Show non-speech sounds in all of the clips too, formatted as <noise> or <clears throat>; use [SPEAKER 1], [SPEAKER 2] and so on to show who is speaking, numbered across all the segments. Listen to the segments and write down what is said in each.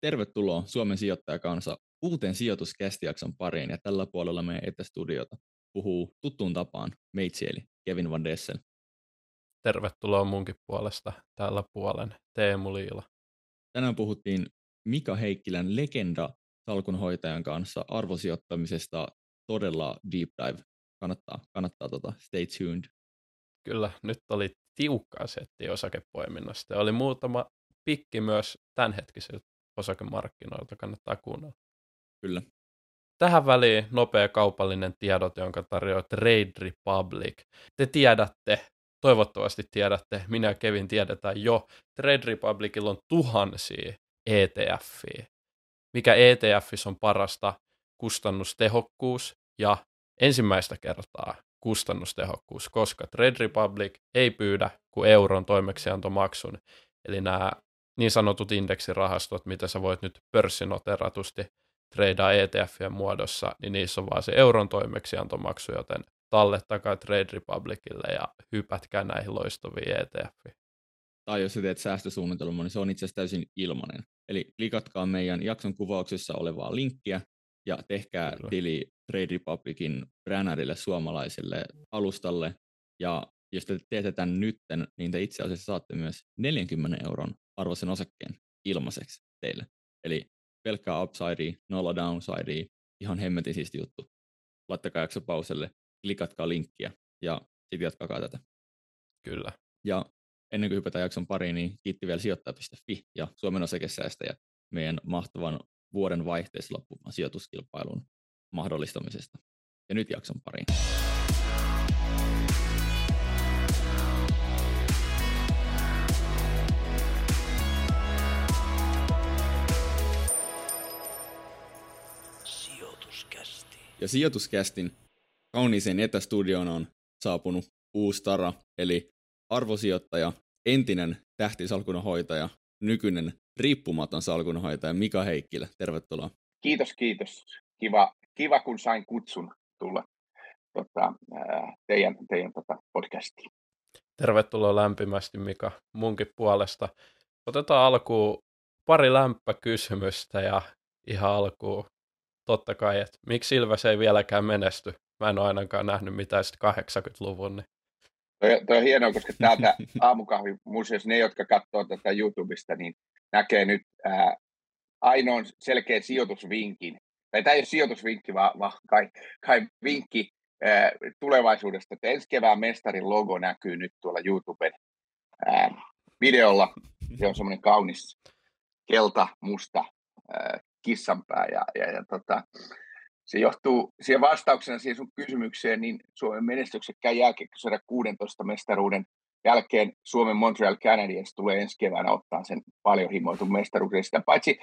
[SPEAKER 1] Tervetuloa Suomen sijoittajakansa uuteen sijoituskästijakson pariin ja tällä puolella meidän etästudiota puhuu tuttuun tapaan meitsi eli Kevin Van Dessel.
[SPEAKER 2] Tervetuloa munkin puolesta täällä puolen Teemu Liila.
[SPEAKER 1] Tänään puhuttiin Mika Heikkilän legenda salkunhoitajan kanssa arvosijoittamisesta todella deep dive. Kannattaa, kannattaa tota, stay tuned.
[SPEAKER 2] Kyllä, nyt oli tiukkaa setti osakepoiminnasta. Oli muutama pikki myös tämänhetkiseltä osakemarkkinoilta, kannattaa kuunnella.
[SPEAKER 1] Kyllä.
[SPEAKER 2] Tähän väliin nopea kaupallinen tiedot, jonka tarjoaa Trade Republic. Te tiedätte, toivottavasti tiedätte, minä ja Kevin tiedetään jo, Trade Republicilla on tuhansia etf Mikä ETFissä on parasta? Kustannustehokkuus ja ensimmäistä kertaa kustannustehokkuus, koska Trade Republic ei pyydä kuin euron toimeksiantomaksun. Eli nämä niin sanotut indeksirahastot, mitä sä voit nyt pörssinoteratusti treidaa ETFien muodossa, niin niissä on vaan se euron toimeksiantomaksu, joten tallettakaa Trade Republicille ja hypätkää näihin loistaviin ETFiin.
[SPEAKER 1] Tai jos sä teet säästösuunnitelmaa, niin se on itse asiassa täysin ilmainen. Eli klikatkaa meidän jakson kuvauksessa olevaa linkkiä ja tehkää Kyllä. tili Trade Republicin brännärille suomalaiselle alustalle. Ja jos te teette tämän nytten, niin te itse asiassa saatte myös 40 euron arvoisen osakkeen ilmaiseksi teille. Eli pelkkää upsidea, nolla downsidea, ihan hemmetin siisti juttu. Laittakaa jakso pauselle, klikatkaa linkkiä ja sitten jatkakaa tätä.
[SPEAKER 2] Kyllä.
[SPEAKER 1] Ja ennen kuin hypätään jakson pariin, niin kiitti vielä sijoittaja.fi ja Suomen osakesäästäjät meidän mahtavan vuoden vaihteessa loppuvan sijoituskilpailun mahdollistamisesta. Ja nyt jakson pariin. Ja sijoituskästin kauniiseen etästudioon on saapunut uusi tara, eli arvosijoittaja, entinen tähtisalkunhoitaja, nykyinen riippumaton salkunhoitaja Mika Heikkilä. Tervetuloa.
[SPEAKER 3] Kiitos, kiitos. Kiva, kiva kun sain kutsun tulla tota, teidän, teidän tota podcastiin.
[SPEAKER 2] Tervetuloa lämpimästi Mika munkin puolesta. Otetaan alkuun pari lämpökysymystä ja ihan alkuun totta kai, että miksi Ilves ei vieläkään menesty. Mä en ole ainakaan nähnyt mitään 80-luvun. Niin.
[SPEAKER 3] Toi, toi on hienoa, koska täältä <laughs> aamukahvimuseossa ne, jotka katsoo tätä YouTubesta, niin näkee nyt ää, ainoan selkeän sijoitusvinkin. Tai tämä ei ole sijoitusvinkki, vaan, vaan kai, kai vinkki ää, tulevaisuudesta. Että ensi kevään mestarin logo näkyy nyt tuolla YouTuben ää, videolla. Se on semmoinen kaunis kelta, musta kissanpää. Ja, ja, ja tota, se johtuu siihen vastauksena siihen sun kysymykseen, niin Suomen menestyksekkään jälkeen 16 mestaruuden jälkeen Suomen Montreal Canadiens tulee ensi keväänä ottaa sen paljon himoitun mestaruuden. Sitä paitsi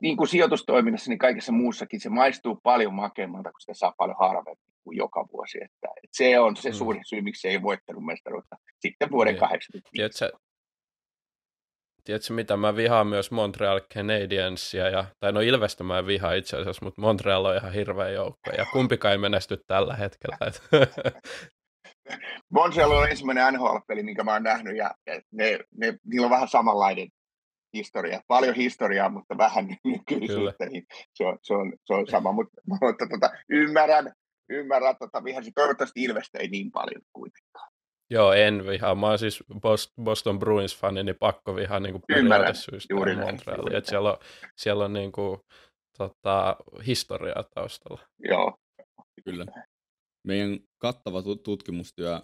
[SPEAKER 3] niin kuin sijoitustoiminnassa, niin kaikessa muussakin se maistuu paljon makeammalta, kun sitä saa paljon harvemmin kuin joka vuosi. Että, että se on se mm. suurin syy, miksi se ei voittanut mestaruutta sitten vuoden 85.
[SPEAKER 2] Tiedätkö mitä, mä vihaan myös Montreal Canadiensia, ja, tai no Ilvestä mä vihaan itse asiassa, mutta Montreal on ihan hirveä joukko, ja kumpikaan ei menesty tällä hetkellä. <laughs>
[SPEAKER 3] Montreal on ensimmäinen NHL-peli, minkä mä oon nähnyt, ja ne, ne, niillä on vähän samanlainen historia. Paljon historiaa, mutta vähän <laughs> nykyisyyttä, niin se on, se on, se on sama. Mutta, mutta tota, ymmärrän, ymmärrän tota, vihasin. Toivottavasti Ilvestä ei niin paljon kuitenkaan.
[SPEAKER 2] Joo, en vihaa. Mä oon siis Boston Bruins-fani, niin pakko vihaa niin periaatesyystä juuri Montrealia. Siellä on, siellä on niin kuin, tota, historiaa taustalla.
[SPEAKER 3] Joo.
[SPEAKER 1] Kyllä. Meidän kattava tutkimustyö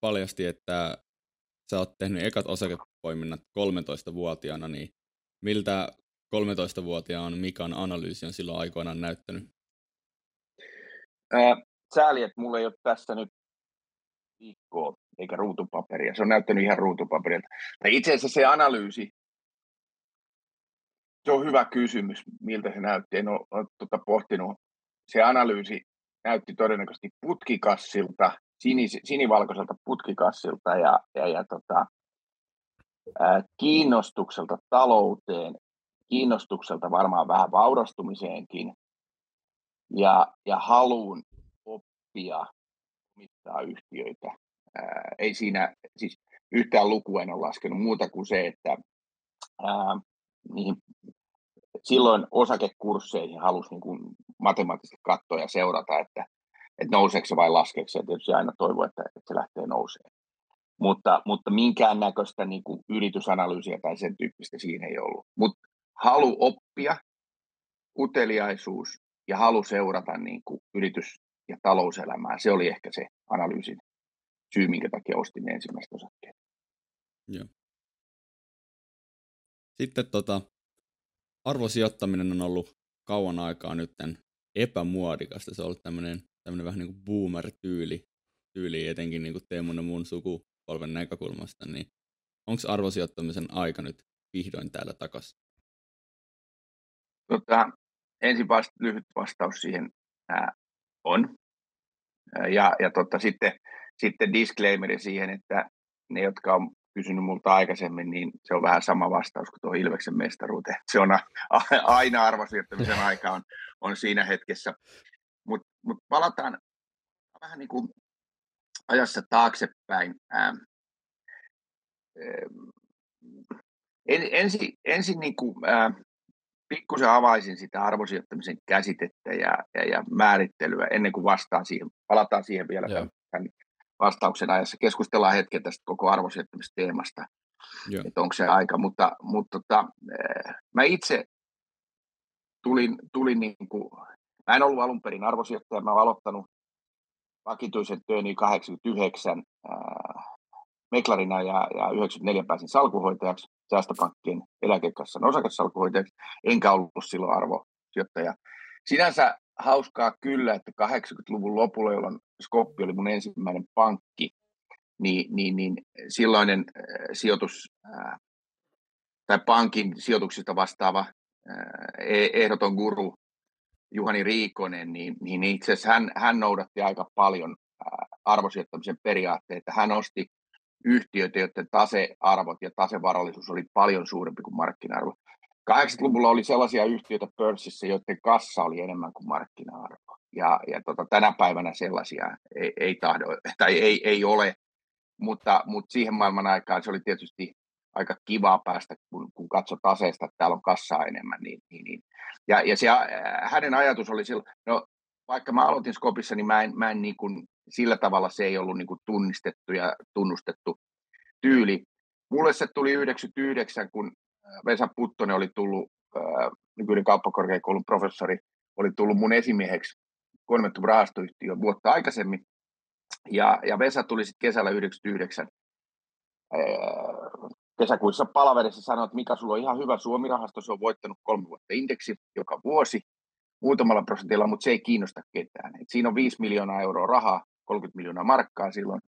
[SPEAKER 1] paljasti, että sä oot tehnyt ekat osakepoiminnat 13-vuotiaana, niin miltä 13-vuotiaan Mikan analyysi on silloin aikoinaan näyttänyt?
[SPEAKER 3] Äh, sääli, että mulla ei ole tässä nyt viikkoa eikä ruutupaperia. Se on näyttänyt ihan ruutupaperilta. Tai itse asiassa se analyysi, se on hyvä kysymys, miltä se näytti. En ole, ole tuota pohtinut. Se analyysi näytti todennäköisesti putkikassilta, sinis, sinivalkoiselta putkikassilta ja, ja, ja tota, ää, kiinnostukselta talouteen, kiinnostukselta varmaan vähän vaurastumiseenkin ja, ja haluun oppia omistaa yhtiöitä. Ää, ei siinä, siis yhtään lukua en ole laskenut muuta kuin se, että ää, niihin silloin osakekursseihin halusi niin kuin matemaattisesti katsoa ja seurata, että, että nouseeko se vai laskeeko se, tietysti aina toivoa, että, että se lähtee nousemaan. Mutta, mutta minkäännäköistä niin kuin yritysanalyysiä tai sen tyyppistä siinä ei ollut. Mutta halu oppia, uteliaisuus ja halu seurata niin kuin yritys- ja talouselämää, se oli ehkä se analyysin syy, minkä takia ostin ensimmäistä osakkeet.
[SPEAKER 1] Joo. Sitten tota, arvosijoittaminen on ollut kauan aikaa nyt epämuodikasta. Se on ollut tämmöinen, tämmöinen vähän niin kuin boomer-tyyli, tyyli etenkin niin kuin Teemun ja mun sukupolven näkökulmasta, niin onko arvosijoittamisen aika nyt vihdoin täällä takaisin?
[SPEAKER 3] Tota, ensin vasta, lyhyt vastaus siihen ää, on. Ja, ja tota, sitten, sitten disclaimeri siihen, että ne, jotka on kysynyt multa aikaisemmin, niin se on vähän sama vastaus kuin tuo Ilveksen mestaruuteen. Se on aina arvosijoittamisen <laughs> aika on, on siinä hetkessä. Mutta mut palataan vähän niin kuin ajassa taaksepäin. Ähm, en, ensin ensin niin kuin, äh, pikkusen avaisin sitä arvosijoittamisen käsitettä ja, ja, ja määrittelyä ennen kuin vastaan siihen. Palataan siihen vielä tämän, tämän vastauksen ajassa. Keskustellaan hetken tästä koko arvosijoittamisteemasta, että onko se aika. Mutta, mutta tota, eh, mä itse tulin, tulin niin kuin, mä en ollut alun perin arvosijoittaja, mä olen aloittanut vakituisen työni 89 äh, meklarina ja, ja 94 pääsin salkuhoitajaksi säästöpankkien eläkekassan osakassalkuhoitajaksi, enkä ollut silloin arvosijoittaja. Sinänsä hauskaa kyllä, että 80-luvun lopulla, jolloin Skoppi oli mun ensimmäinen pankki, niin, niin, niin silloinen äh, sijoitus äh, tai pankin sijoituksista vastaava äh, ehdoton guru Juhani Riikonen, niin, niin itse asiassa hän, hän noudatti aika paljon arvosijoittamisen periaatteita. Hän osti yhtiöitä, joiden tasearvot ja tasevarallisuus oli paljon suurempi kuin markkina-arvo. 80-luvulla oli sellaisia yhtiöitä pörssissä, joiden kassa oli enemmän kuin markkina-arvo. Ja, ja tota, tänä päivänä sellaisia ei, ei, tahdo, tai ei, ei ole, mutta, mutta siihen maailman aikaan se oli tietysti aika kivaa päästä, kun, kun katsoi taseesta, että täällä on kassaa enemmän. Niin, niin, niin. Ja, ja se, hänen ajatus oli silloin, no vaikka mä aloitin Skopissa, niin mä en, mä en niin kuin, sillä tavalla se ei ollut niin kuin tunnistettu ja tunnustettu tyyli. Mulle se tuli 99, kun Vesa Puttonen oli tullut, nykyinen kauppakorkeakoulun professori, oli tullut mun esimieheksi Konventum rahastoyhtiön vuotta aikaisemmin. Ja, ja Vesa tuli sitten kesällä 99 kesäkuussa palaverissa sanoi, että mikä sulla on ihan hyvä Suomi-rahasto, se on voittanut kolme vuotta indeksi joka vuosi muutamalla prosentilla, mutta se ei kiinnosta ketään. Et siinä on 5 miljoonaa euroa rahaa, 30 miljoonaa markkaa silloin,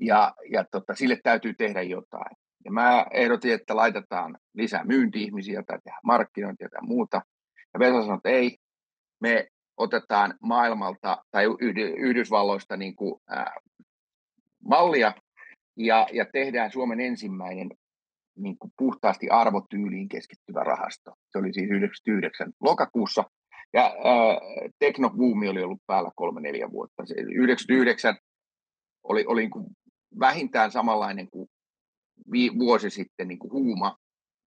[SPEAKER 3] ja, ja tota, sille täytyy tehdä jotain. Ja mä ehdotin, että laitetaan lisää myynti-ihmisiä tai tehdään markkinointia tai muuta. Ja Vesa sanoi, että ei, me otetaan maailmalta tai Yhdysvalloista niin kuin, ää, mallia ja, ja tehdään Suomen ensimmäinen niin kuin puhtaasti arvotyyliin keskittyvä rahasto. Se oli siis 99 lokakuussa. Ja ää, teknobuumi oli ollut päällä kolme neljä vuotta. Se 99 oli, oli niin kuin vähintään samanlainen kuin vi, vuosi sitten niin kuin huuma.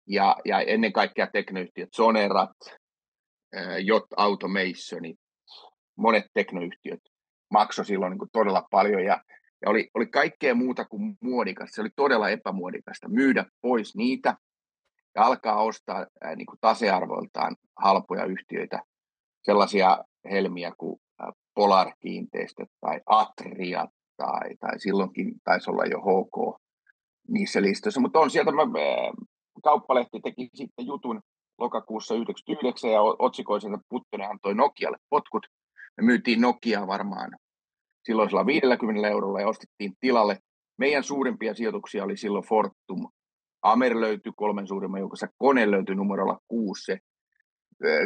[SPEAKER 3] Ja, ja ennen kaikkea teknoyhtiöt, Sonerat, Jot Automationit, monet teknoyhtiöt maksoi silloin niin kuin todella paljon ja, ja oli, oli kaikkea muuta kuin muodikasta. Se oli todella epämuodikasta myydä pois niitä ja alkaa ostaa ää, niin kuin tasearvoiltaan halpoja yhtiöitä, sellaisia helmiä kuin Polar Kiinteistöt tai Atria tai, tai silloinkin taisi olla jo HK niissä listoissa, mutta on sieltä, mä, kauppalehti teki sitten jutun lokakuussa 99 ja otsikoi sen, että Puttonen antoi Nokialle potkut. Me myytiin Nokiaa varmaan silloisella 50 eurolla ja ostettiin tilalle. Meidän suurimpia sijoituksia oli silloin Fortum. Amer löytyi kolmen suurimman joukossa, Kone löytyi numerolla kuusi. Se,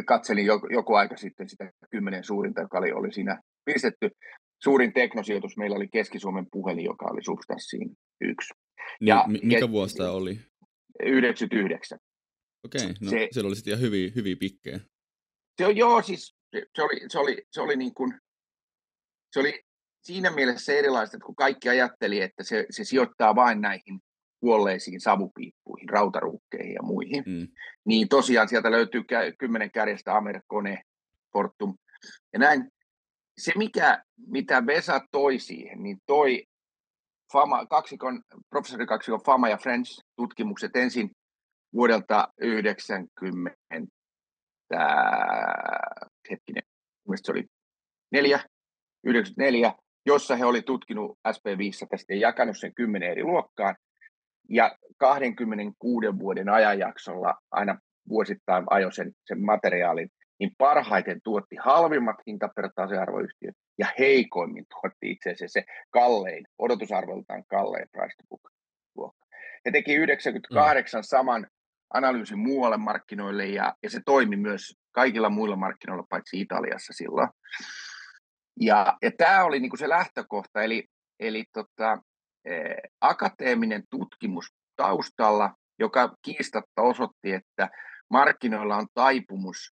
[SPEAKER 3] katselin joku, aika sitten sitä kymmenen suurinta, joka oli, oli siinä pistetty. Suurin teknosijoitus meillä oli Keski-Suomen puhelin, joka oli substanssiin yksi.
[SPEAKER 1] Niin, ja, mikä vuosi tämä oli?
[SPEAKER 3] 99.
[SPEAKER 1] Okei, okay, no se, siellä oli sitten ihan hyviä, hyviä pikkejä.
[SPEAKER 3] Se on, joo, siis se, se oli, se oli, se oli niin kuin, se oli siinä mielessä erilaista, että kun kaikki ajatteli, että se, se sijoittaa vain näihin kuolleisiin savupiippuihin, rautaruukkeihin ja muihin. Mm. Niin tosiaan sieltä löytyy kymmenen kärjestä Amerikone, Fortum ja näin. Se, mikä, mitä Vesa toi siihen, niin toi Fama, kaksikon, professori kaksikon Fama ja French tutkimukset ensin vuodelta 90, hetkinen, se oli neljä, 94, jossa he oli tutkinut SP500 ja jakanut sen kymmenen eri luokkaan. Ja 26 vuoden ajanjaksolla aina vuosittain ajo sen, sen materiaalin, niin parhaiten tuotti halvimmat hinta per tasearvoyhtiöt ja heikoimmin tuotti itse asiassa se kallein, odotusarvoltaan kallein price to book luokka. He teki 98 mm. saman analyysin muualle markkinoille ja, ja se toimi myös kaikilla muilla markkinoilla paitsi Italiassa silloin. Ja, ja tämä oli niinku se lähtökohta, eli, eli tota, akateeminen tutkimus taustalla, joka kiistatta osoitti, että markkinoilla on taipumus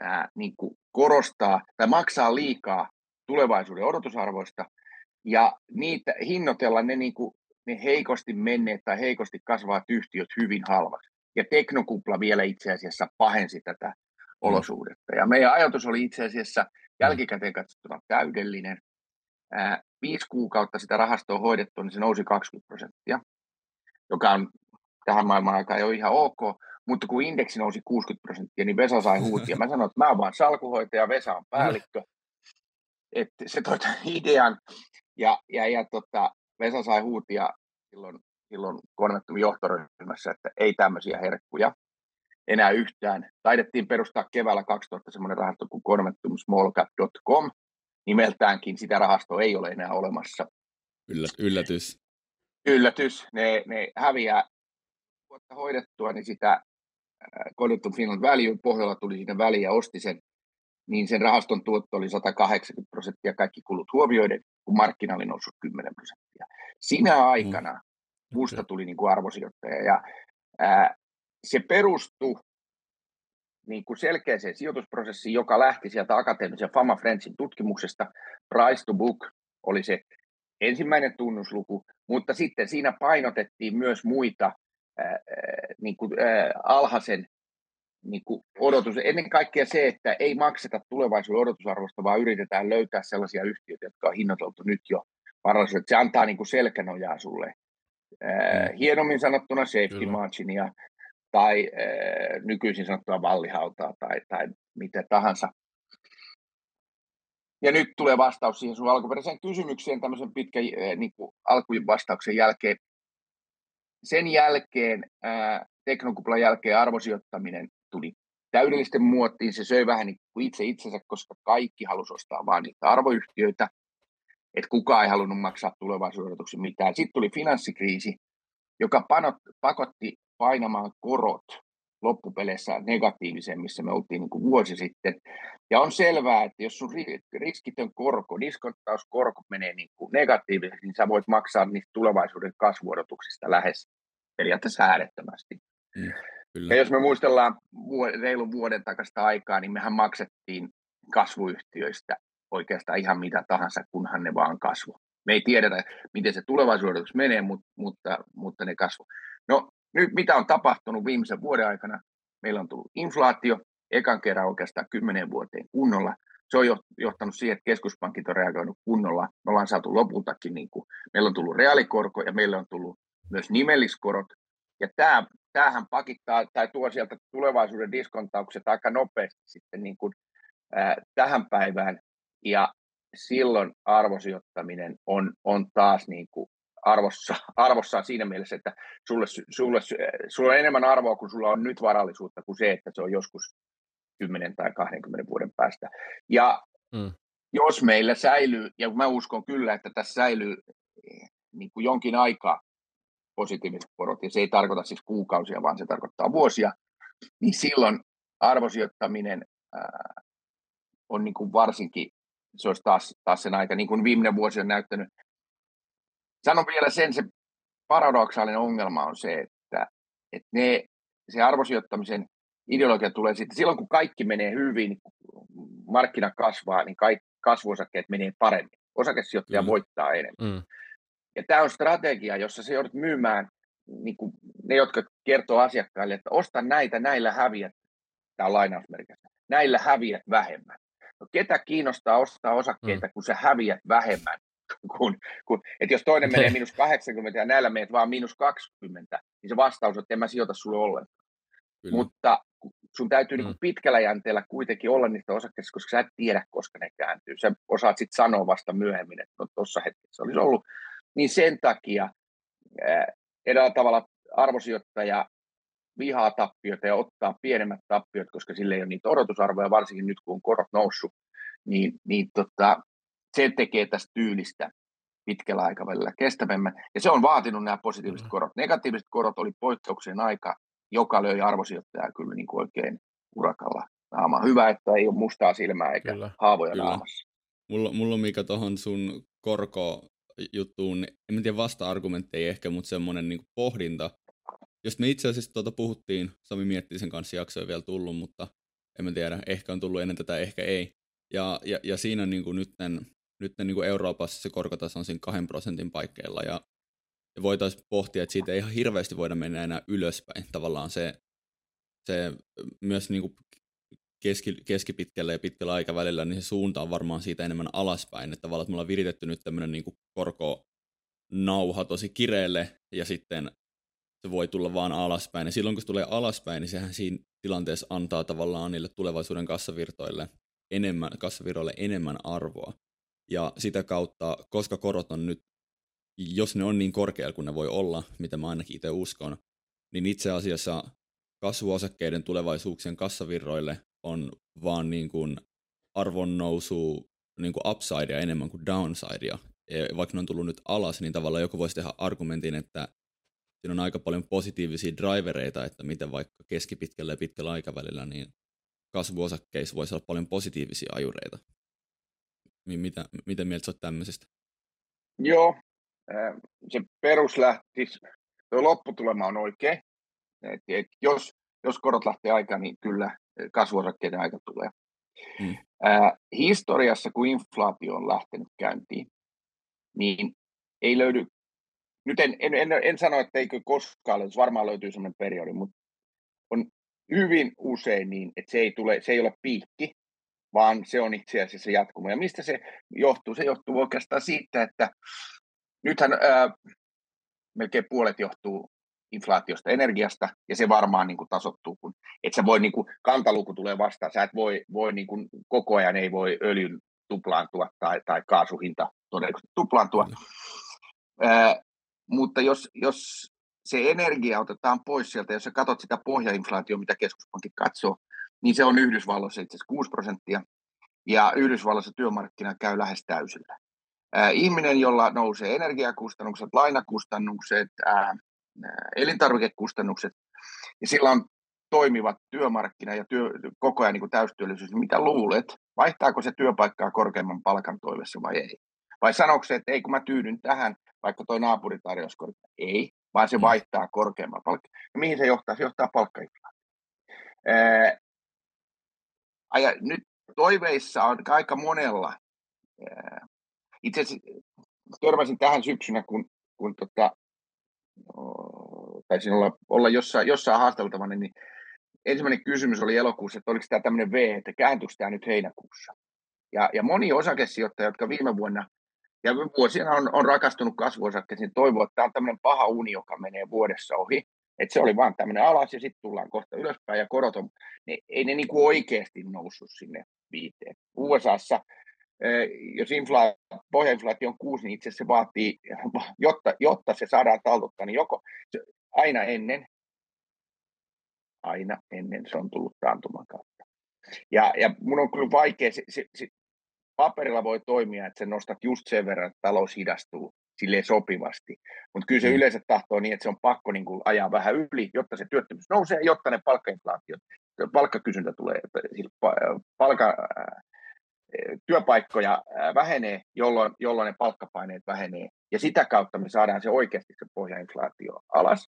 [SPEAKER 3] ää, niin kuin korostaa tai maksaa liikaa tulevaisuuden odotusarvoista ja niitä hinnoitella ne, niin kuin, ne heikosti menneet tai heikosti kasvavat yhtiöt hyvin halvaksi. Ja teknokupla vielä itse asiassa pahensi tätä mm. olosuhdetta. Ja meidän ajatus oli itse asiassa jälkikäteen katsottuna täydellinen. Ää, viisi kuukautta sitä rahastoa hoidettu, niin se nousi 20 prosenttia, joka on tähän maailman aikaan jo ihan ok, mutta kun indeksi nousi 60 prosenttia, niin Vesa sai huutia. <laughs> Mä sanoin, että mä oon vaan salkuhoitaja, Vesa on päällikkö. Että se toi idean, ja, ja, ja tota, Vesa sai huutia silloin, silloin Konventumin johtoryhmässä, että ei tämmöisiä herkkuja enää yhtään. Taidettiin perustaa keväällä 2000 semmoinen rahasto kuin conventumsmallcap.com. Nimeltäänkin sitä rahastoa ei ole enää olemassa.
[SPEAKER 1] yllätys.
[SPEAKER 3] Yllätys. Ne, ne häviää vuotta hoidettua, niin sitä Conventum Finland Value pohjalla tuli siinä väliin ja osti sen, niin sen rahaston tuotto oli 180 prosenttia kaikki kulut huomioiden, kun markkina oli noussut 10 prosenttia. Sinä aikana mm. musta tuli niin kuin arvosijoittaja ja ää, se perustui niin kuin selkeäseen sijoitusprosessiin, joka lähti sieltä akateemisen Fama Friendsin tutkimuksesta. Price to book oli se ensimmäinen tunnusluku, mutta sitten siinä painotettiin myös muita ää, niin kuin, ää, alhaisen niin kuin odotus. Ennen kaikkea se, että ei makseta tulevaisuuden odotusarvosta, vaan yritetään löytää sellaisia yhtiöitä, jotka on hinnoiteltu nyt jo varallisuus. Se antaa niin kuin selkänojaa sulle. Ää, mm. hienommin sanottuna safety marginia, tai äh, nykyisin sanottua vallihautaa tai, tai mitä tahansa. Ja nyt tulee vastaus siihen sun alkuperäiseen kysymykseen tämmöisen pitkän äh, niin kuin alkuvastauksen jälkeen. Sen jälkeen, äh, teknokuplan jälkeen arvosijoittaminen tuli täydellisten muottiin. Se söi vähän niin kuin itse itsensä, koska kaikki halusi ostaa vain niitä arvoyhtiöitä. Että kukaan ei halunnut maksaa tulevaisuuden mitään. Sitten tuli finanssikriisi, joka panot, pakotti painamaan korot loppupeleissä negatiiviseen, missä me oltiin niin kuin vuosi sitten. Ja on selvää, että jos sun riskitön korko, diskonttauskorko menee niin kuin negatiiviseksi, niin sä voit maksaa niistä tulevaisuuden kasvuodotuksista lähes periaatteessa äärettömästi. Mm, kyllä. Ja jos me muistellaan reilun vuoden takasta aikaa, niin mehän maksettiin kasvuyhtiöistä oikeastaan ihan mitä tahansa, kunhan ne vaan kasvu. Me ei tiedetä, miten se tulevaisuuden menee, mutta, mutta, mutta ne kasvu. Nyt mitä on tapahtunut viimeisen vuoden aikana? Meillä on tullut inflaatio, ekan kerran oikeastaan kymmenen vuoteen kunnolla. Se on johtanut siihen, että keskuspankit on reagoinut kunnolla. Me ollaan saatu lopultakin, niin kuin, meillä on tullut reaalikorko ja meillä on tullut myös nimelliskorot. Ja tämä, tämähän pakittaa tai tuo sieltä tulevaisuuden diskontaukset aika nopeasti sitten niin kuin, ää, tähän päivään. Ja silloin arvosijoittaminen on, on taas niin kuin arvossa, <laughs> arvossaan siinä mielessä, että sulle, sulle, sulle on enemmän arvoa, kun sulla on nyt varallisuutta, kuin se, että se on joskus 10 tai 20 vuoden päästä. Ja mm. jos meillä säilyy, ja mä uskon kyllä, että tässä säilyy niin kuin jonkin aikaa positiiviset korot, ja se ei tarkoita siis kuukausia, vaan se tarkoittaa vuosia, niin silloin arvosijoittaminen ää, on niin kuin varsinkin, se olisi taas, taas sen aika, niin kuin viimeinen vuosi on näyttänyt, Sanon vielä sen, se paradoksaalinen ongelma on se, että, että ne, se arvosijoittamisen ideologia tulee sitten, silloin kun kaikki menee hyvin, markkina kasvaa, niin kaikki kasvuosakkeet menee paremmin. Osakesijoittaja mm. voittaa enemmän. Mm. Ja tämä on strategia, jossa se joudut myymään niin kuin ne, jotka kertoo asiakkaille, että osta näitä, näillä häviät, tämä on lainausmerkissä, näillä häviät vähemmän. No, ketä kiinnostaa ostaa osakkeita, mm. kun sä häviät vähemmän? <laughs> Kun, kun, että jos toinen menee miinus 80 ja näillä menet vaan miinus 20, niin se vastaus on, että en mä sijoita sulle ollenkaan. Kyllä. Mutta sun täytyy niin mm. niin pitkällä jänteellä kuitenkin olla niistä osakkeista, koska sä et tiedä, koska ne kääntyy. Sä osaat sitten sanoa vasta myöhemmin, että no tuossa hetkessä olisi ollut. Niin sen takia ää, edellä tavalla arvosijoittaja vihaa tappioita ja ottaa pienemmät tappiot, koska sille ei ole niitä odotusarvoja, varsinkin nyt kun on korot noussut, niin, niin tota, se tekee tästä tyylistä pitkällä aikavälillä kestävämmän. Ja se on vaatinut nämä positiiviset mm. korot. Negatiiviset korot oli poikkeuksien aika, joka löi arvosijoittajaa kyllä niin kuin oikein urakalla naama. Hyvä, että ei ole mustaa silmää eikä kyllä, haavoja kyllä. naamassa.
[SPEAKER 1] Mulla, mulla on Mika tuohon sun korko juttuun, en tiedä vasta-argumentteja ehkä, mutta semmoinen niin pohdinta, jos me itse asiassa tuota puhuttiin, Sami miettii sen kanssa jaksoja vielä tullut, mutta en mä tiedä, ehkä on tullut ennen tätä, ehkä ei. Ja, ja, ja siinä niin kuin nytten, nytten niin kuin Euroopassa se korkotaso on siinä kahden prosentin paikkeilla ja, voitaisiin pohtia, että siitä ei ihan hirveästi voida mennä enää ylöspäin. Tavallaan se, se myös niin kuin keski, keskipitkällä ja pitkällä aikavälillä, niin se suunta on varmaan siitä enemmän alaspäin. Että tavallaan että me ollaan viritetty nyt tämmöinen niin korko nauha tosi kireelle ja sitten se voi tulla vaan alaspäin. Ja silloin kun se tulee alaspäin, niin sehän siinä tilanteessa antaa tavallaan niille tulevaisuuden kassavirtoille enemmän, kassavirroille enemmän arvoa. Ja sitä kautta, koska korot on nyt, jos ne on niin korkealla kuin ne voi olla, mitä mä ainakin itse uskon, niin itse asiassa kasvuosakkeiden tulevaisuuksien kassavirroille on vaan niin kuin arvon nousu niin kuin upsidea enemmän kuin downsidea. Ja vaikka ne on tullut nyt alas, niin tavallaan joku voisi tehdä argumentin, että siinä on aika paljon positiivisia drivereita, että miten vaikka keskipitkällä ja pitkällä aikavälillä niin kasvuosakkeissa voisi olla paljon positiivisia ajureita. Mitä, miten mieltä olet tämmöisestä?
[SPEAKER 3] Joo, se peruslähtis, tuo lopputulema on oikein. Et, et jos, jos korot lähtee aikaan, niin kyllä kasvuosakkeiden aika tulee. Hmm. Ää, historiassa, kun inflaatio on lähtenyt käyntiin, niin ei löydy nyt en, en, en, en sano, että eikö koskaan löytyisi, varmaan löytyy sellainen periodi, mutta on hyvin usein niin, että se ei, tule, se ei ole piikki, vaan se on itse asiassa jatkuma. Ja mistä se johtuu? Se johtuu oikeastaan siitä, että nythän ää, melkein puolet johtuu inflaatiosta energiasta, ja se varmaan niin kuin tasottuu, kun et sä voi, niin kuin, kantaluku tulee vastaan, sä et voi, voi niin kuin, koko ajan ei voi öljyn tuplaantua tai, tai kaasuhinta todennäköisesti tuplaantua. Mm. Ää, mutta jos, jos se energia otetaan pois sieltä, jos sä katsot sitä pohjainflaatioa, mitä keskuspankki katsoo, niin se on Yhdysvalloissa itse asiassa 6 prosenttia, ja Yhdysvalloissa työmarkkina käy lähes täysillä. Ihminen, jolla nousee energiakustannukset, lainakustannukset, elintarvikekustannukset, ja sillä on toimivat työmarkkina ja työ, koko ajan niin täystyöllisyys, niin mitä luulet, vaihtaako se työpaikkaa korkeamman palkan toivessa vai ei? Vai sanoiko se, että ei kun mä tyydyn tähän, vaikka tuo naapuri tarjosi korkeaa? Ei, vaan se mm. vaihtaa korkeamman palkka. Ja mihin se johtaa? Se johtaa palkkainflaatioon. Ää, nyt toiveissa on aika monella. Itse asiassa törmäsin tähän syksynä, kun, kun tota, taisin olla, olla jossain, jossain haasteltavana, niin ensimmäinen kysymys oli elokuussa, että oliko tämä tämmöinen V, että kääntyykö tämä nyt heinäkuussa. Ja, ja moni osakesijoittaja, jotka viime vuonna ja vuosina on, on rakastunut kasvuosakkeisiin, toivoo, että tämä on tämmöinen paha uni, joka menee vuodessa ohi. Että se oli vaan tämmöinen alas ja sitten tullaan kohta ylöspäin ja korot on, ne, ei ne niin oikeasti noussut sinne viiteen. USAssa, jos infla- pohjainflaatio on kuusi, niin itse se vaatii, <laughs> jotta, jotta se saadaan taltuttaa, niin joko aina ennen, aina ennen se on tullut taantuman kautta. Ja, ja mun on kyllä vaikea, se, se, se, paperilla voi toimia, että se nostat just sen verran, että talous hidastuu sille sopivasti. Mutta kyllä se mm. yleensä tahtoo niin, että se on pakko niin kuin ajaa vähän yli, jotta se työttömyys nousee, jotta ne palkkainflaatiot, palkkakysyntä tulee, palka, työpaikkoja vähenee, jolloin, jolloin ne palkkapaineet vähenee. Ja sitä kautta me saadaan se oikeasti se pohjainflaatio alas.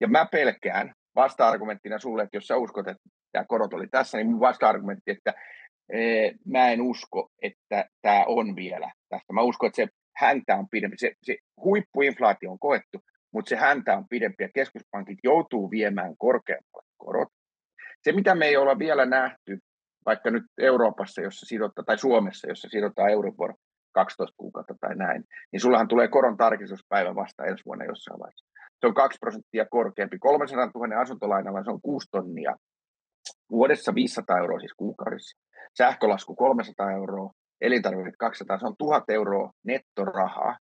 [SPEAKER 3] Ja mä pelkään vasta-argumenttina sulle, että jos sä uskot, että tämä korot oli tässä, niin mun vasta-argumentti, että mä en usko, että tämä on vielä tästä. Mä uskon, että se häntä on pidempi. Se, se huippuinflaatio on koettu, mutta se häntä on pidempi ja keskuspankit joutuu viemään korkeammalle korot. Se, mitä me ei olla vielä nähty, vaikka nyt Euroopassa, jossa sidotaan, tai Suomessa, jossa sidotaan Euribor 12 kuukautta tai näin, niin sullahan tulee koron tarkistuspäivä vasta ensi vuonna jossain vaiheessa. Se on 2 prosenttia korkeampi. 300 000 asuntolainalla se on 6 tonnia. Vuodessa 500 euroa siis kuukaudessa. Sähkölasku 300 euroa, elintarvikkeet 200, se on 1000 euroa nettorahaa,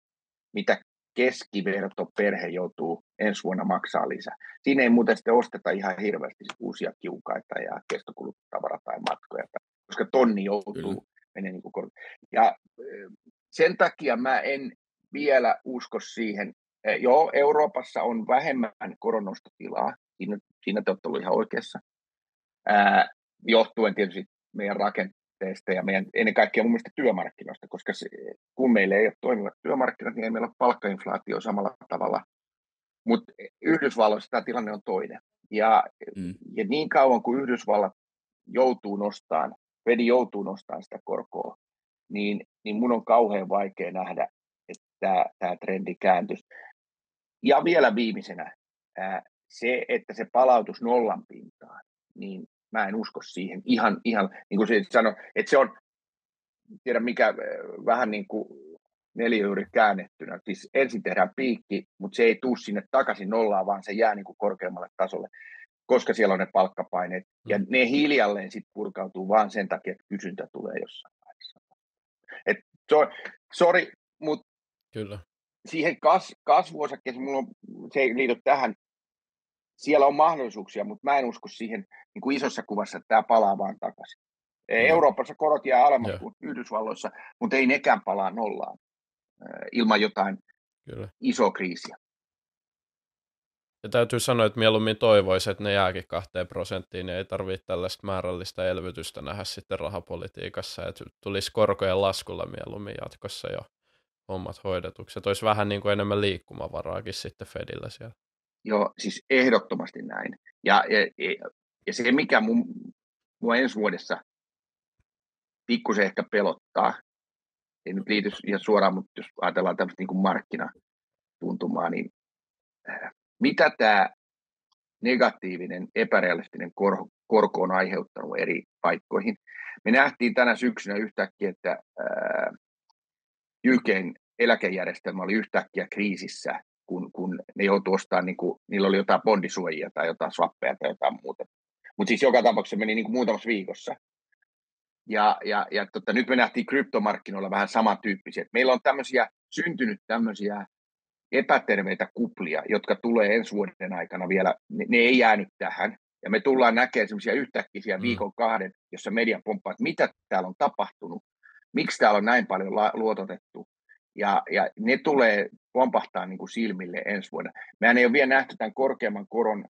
[SPEAKER 3] mitä keskiverto perhe joutuu ensi vuonna maksaa lisää. Siinä ei muuten sitten osteta ihan hirveästi uusia kiukaita ja kestokuluttavara tai matkoja, koska tonni joutuu menee niin kuin Ja sen takia mä en vielä usko siihen. Joo, Euroopassa on vähemmän koronostotilaa, siinä, siinä te olette ihan oikeassa, ää, johtuen tietysti meidän rakenteesta ja meidän ennen kaikkea mun mielestä työmarkkinoista, koska se, kun meillä ei ole toimivat työmarkkinat, niin ei meillä ole palkkainflaatio samalla tavalla. Mutta Yhdysvalloissa tämä tilanne on toinen. Ja, mm. ja niin kauan kuin Yhdysvallat joutuu nostamaan, Fedi joutuu nostamaan sitä korkoa, niin, niin mun on kauhean vaikea nähdä, että tämä trendi kääntyisi. Ja vielä viimeisenä, ää, se, että se palautus nollan pintaan, niin mä en usko siihen. Ihan, ihan niin kuin se sanoi, että se on, tiedä mikä, vähän niin kuin neliöuri käännettynä. Siis ensin tehdään piikki, mutta se ei tule sinne takaisin nollaan, vaan se jää niin kuin korkeammalle tasolle, koska siellä on ne palkkapaineet. Ja mm. ne hiljalleen sitten purkautuu vaan sen takia, että kysyntä tulee jossain vaiheessa. Et so, sorry, mutta
[SPEAKER 2] Kyllä.
[SPEAKER 3] siihen kas, kasvuosakkeeseen, mulla on, se ei liity tähän, siellä on mahdollisuuksia, mutta mä en usko siihen niin kuin isossa kuvassa, että tämä palaa vaan takaisin. Mm. Euroopassa korot jää alemmas kuin Yhdysvalloissa, mutta ei nekään palaa nollaan ilman jotain Kyllä. isoa kriisiä.
[SPEAKER 2] Ja täytyy sanoa, että mieluummin toivoisi, että ne jääkin kahteen prosenttiin, niin ei tarvitse tällaista määrällistä elvytystä nähdä sitten rahapolitiikassa, että tulisi korkojen laskulla mieluummin jatkossa jo hommat hoidetuksi. Että olisi vähän niin kuin enemmän liikkumavaraakin sitten Fedillä siellä.
[SPEAKER 3] Joo, siis ehdottomasti näin. Ja, ja, ja se, mikä mun, mua ensi vuodessa pikkusen ehkä pelottaa, ei nyt liity ihan suoraan, mutta jos ajatellaan tämmöistä niin kuin markkinatuntumaa, niin äh, mitä tämä negatiivinen, epärealistinen kor- korko on aiheuttanut eri paikkoihin. Me nähtiin tänä syksynä yhtäkkiä, että ää, YKn eläkejärjestelmä oli yhtäkkiä kriisissä, kun, kun ne joutuivat ostamaan, niin kuin, niillä oli jotain bondisuojia tai jotain swappeja tai jotain muuta. Mutta siis joka tapauksessa meni niin kuin muutamassa viikossa. Ja, ja, ja tota, nyt me nähtiin kryptomarkkinoilla vähän samantyyppisiä. Meillä on tämmöisiä, syntynyt tämmöisiä epäterveitä kuplia, jotka tulee ensi vuoden aikana vielä, ne, ne ei jäänyt tähän. Ja me tullaan näkemään semmoisia yhtäkkiä mm. viikon kahden, jossa media pomppaa, että mitä täällä on tapahtunut, miksi täällä on näin paljon luototettu. Ja, ja ne tulee pompahtaa niin kuin silmille ensi vuonna. Mehän ei ole vielä nähty tämän korkeamman koron